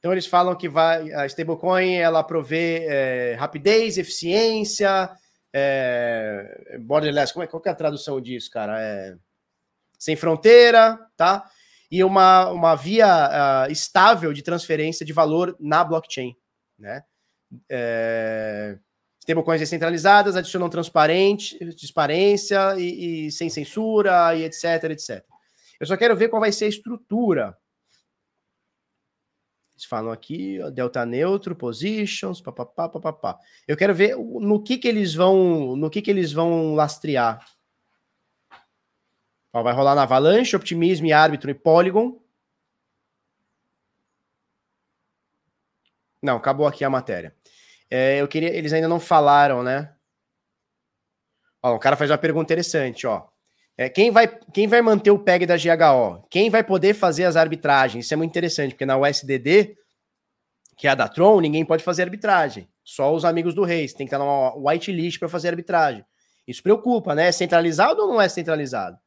Então eles falam que vai a stablecoin ela provê é, rapidez, eficiência, é, borderless, como é, qual é a tradução disso, cara? É, sem fronteira, tá? E uma, uma via uh, estável de transferência de valor na blockchain, né? É, Stablecoins descentralizadas adicionam transparente, transparência e, e, sem censura e etc, etc. Eu só quero ver qual vai ser a estrutura. Eles falam aqui, delta neutro, positions, papapá, papapá. Eu quero ver no que que eles vão, no que que eles vão lastrear. Ó, vai rolar na Avalanche, Optimism, Árbitro e Polygon. Não, acabou aqui a matéria. É, eu queria, eles ainda não falaram, né? Ó, o cara faz uma pergunta interessante, ó. É, quem, vai, quem vai manter o PEG da GHO? Quem vai poder fazer as arbitragens? Isso é muito interessante, porque na USDD, que é a da Tron, ninguém pode fazer arbitragem. Só os amigos do Reis. Tem que estar numa whitelist para fazer arbitragem. Isso preocupa, né? É centralizado ou não é centralizado?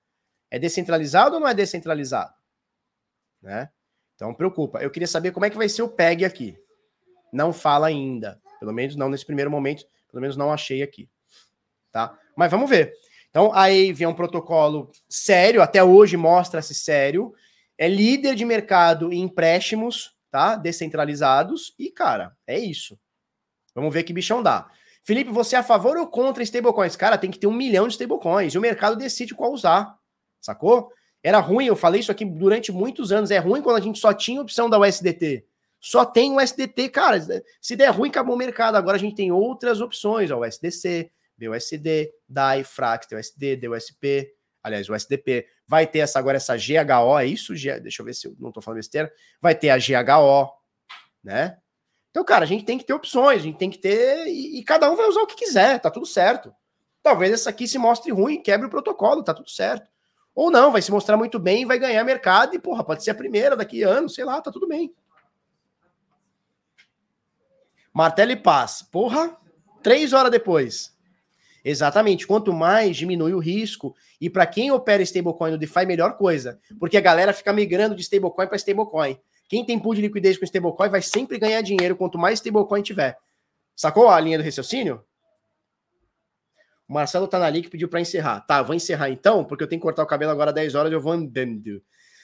É descentralizado ou não é descentralizado? Né? Então preocupa. Eu queria saber como é que vai ser o PEG aqui. Não fala ainda. Pelo menos não nesse primeiro momento, pelo menos não achei aqui. Tá? Mas vamos ver. Então, a AVE é um protocolo sério, até hoje mostra-se sério, é líder de mercado em empréstimos, tá? Descentralizados, e, cara, é isso. Vamos ver que bichão dá. Felipe, você é a favor ou contra stablecoins? Cara, tem que ter um milhão de stablecoins, e o mercado decide qual usar, sacou? Era ruim, eu falei isso aqui durante muitos anos, é ruim quando a gente só tinha opção da USDT. Só tem o SDT, cara. Se der ruim, acabou o mercado. Agora a gente tem outras opções, ó, o SDC, BUSD, DAI, Frax, tem o SD, DUSP, aliás, o SDP. Vai ter essa agora essa GHO, é isso? Deixa eu ver se eu não tô falando besteira. Vai ter a GHO, né? Então cara, a gente tem que ter opções, a gente tem que ter. E, e cada um vai usar o que quiser, tá tudo certo. Talvez essa aqui se mostre ruim, quebre o protocolo, tá tudo certo. Ou não, vai se mostrar muito bem e vai ganhar mercado e, porra, pode ser a primeira daqui a anos, sei lá, tá tudo bem. Martelo e paz. Porra, três horas depois. Exatamente. Quanto mais diminui o risco. E para quem opera stablecoin no DeFi, melhor coisa. Porque a galera fica migrando de stablecoin para stablecoin. Quem tem pool de liquidez com stablecoin vai sempre ganhar dinheiro quanto mais stablecoin tiver. Sacou a linha do raciocínio? O Marcelo tá na que pediu para encerrar. Tá, vou encerrar então, porque eu tenho que cortar o cabelo agora às 10 horas, eu vou andando.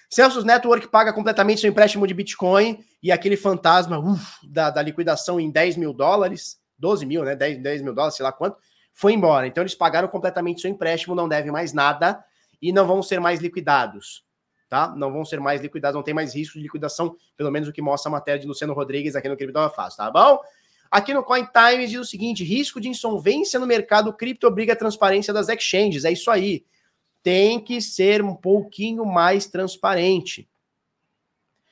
Celsius Network paga completamente seu empréstimo de Bitcoin e aquele fantasma uf, da, da liquidação em 10 mil dólares, 12 mil, né? 10, 10 mil dólares, sei lá quanto, foi embora. Então eles pagaram completamente seu empréstimo, não devem mais nada e não vão ser mais liquidados. Tá? Não vão ser mais liquidados, não tem mais risco de liquidação, pelo menos o que mostra a matéria de Luciano Rodrigues aqui no Cripto Fácil, tá bom? Aqui no Coin Times diz o seguinte: risco de insolvência no mercado cripto obriga a transparência das exchanges. É isso aí. Tem que ser um pouquinho mais transparente.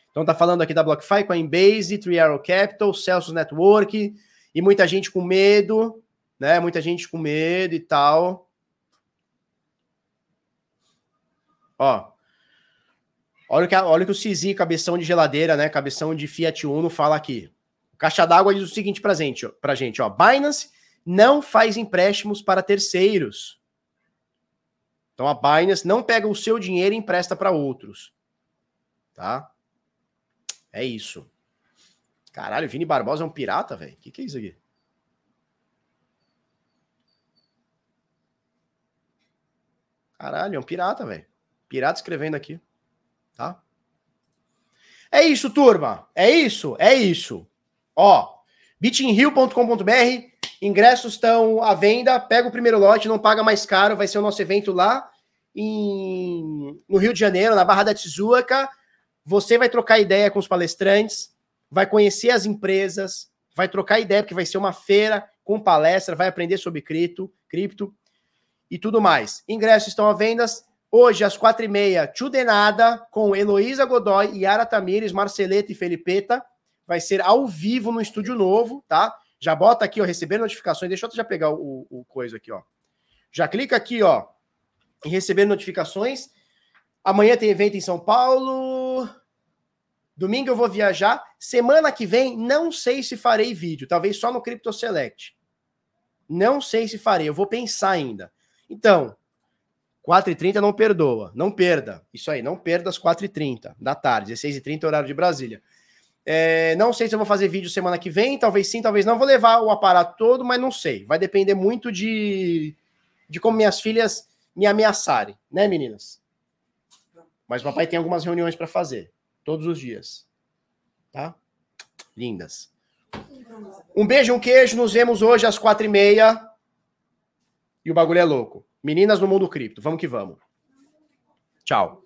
Então tá falando aqui da BlockFi, Coinbase, Three Arrow Capital, Celsius Network e muita gente com medo né? Muita gente com medo e tal. Ó. Olha o que, olha o que o Cizi, cabeção de geladeira, né? Cabeção de Fiat Uno, fala aqui. Caixa d'Água diz o seguinte pra gente, pra gente, ó. Binance não faz empréstimos para terceiros. Então a Binance não pega o seu dinheiro e empresta para outros. Tá? É isso. Caralho, Vini Barbosa é um pirata, velho. O que, que é isso aqui? Caralho, é um pirata, velho. Pirata escrevendo aqui. Tá? É isso, turma. É isso, é isso. Ó, bitinhill.com.br, ingressos estão à venda. Pega o primeiro lote, não paga mais caro. Vai ser o nosso evento lá em, no Rio de Janeiro, na Barra da Tijuca. Você vai trocar ideia com os palestrantes, vai conhecer as empresas, vai trocar ideia, porque vai ser uma feira com palestra, vai aprender sobre cripto, cripto e tudo mais. Ingressos estão à venda hoje às quatro e meia, Tchudenada, com Heloísa Godoy, Yara Tamires, Marceleta e Felipeta. Vai ser ao vivo no estúdio novo, tá? Já bota aqui, ó, receber notificações. Deixa eu já pegar o, o coisa aqui, ó. Já clica aqui, ó, em receber notificações. Amanhã tem evento em São Paulo. Domingo eu vou viajar. Semana que vem, não sei se farei vídeo. Talvez só no Crypto Select. Não sei se farei. Eu vou pensar ainda. Então, 4h30 não perdoa, não perda. Isso aí, não perda as 4h30 da tarde, 16h30 horário de Brasília. É, não sei se eu vou fazer vídeo semana que vem, talvez sim, talvez não. Vou levar o aparato todo, mas não sei. Vai depender muito de, de como minhas filhas me ameaçarem, né, meninas? Mas o papai tem algumas reuniões para fazer, todos os dias. Tá? Lindas. Um beijo, um queijo. Nos vemos hoje às quatro e meia. E o bagulho é louco. Meninas no mundo cripto. Vamos que vamos. Tchau.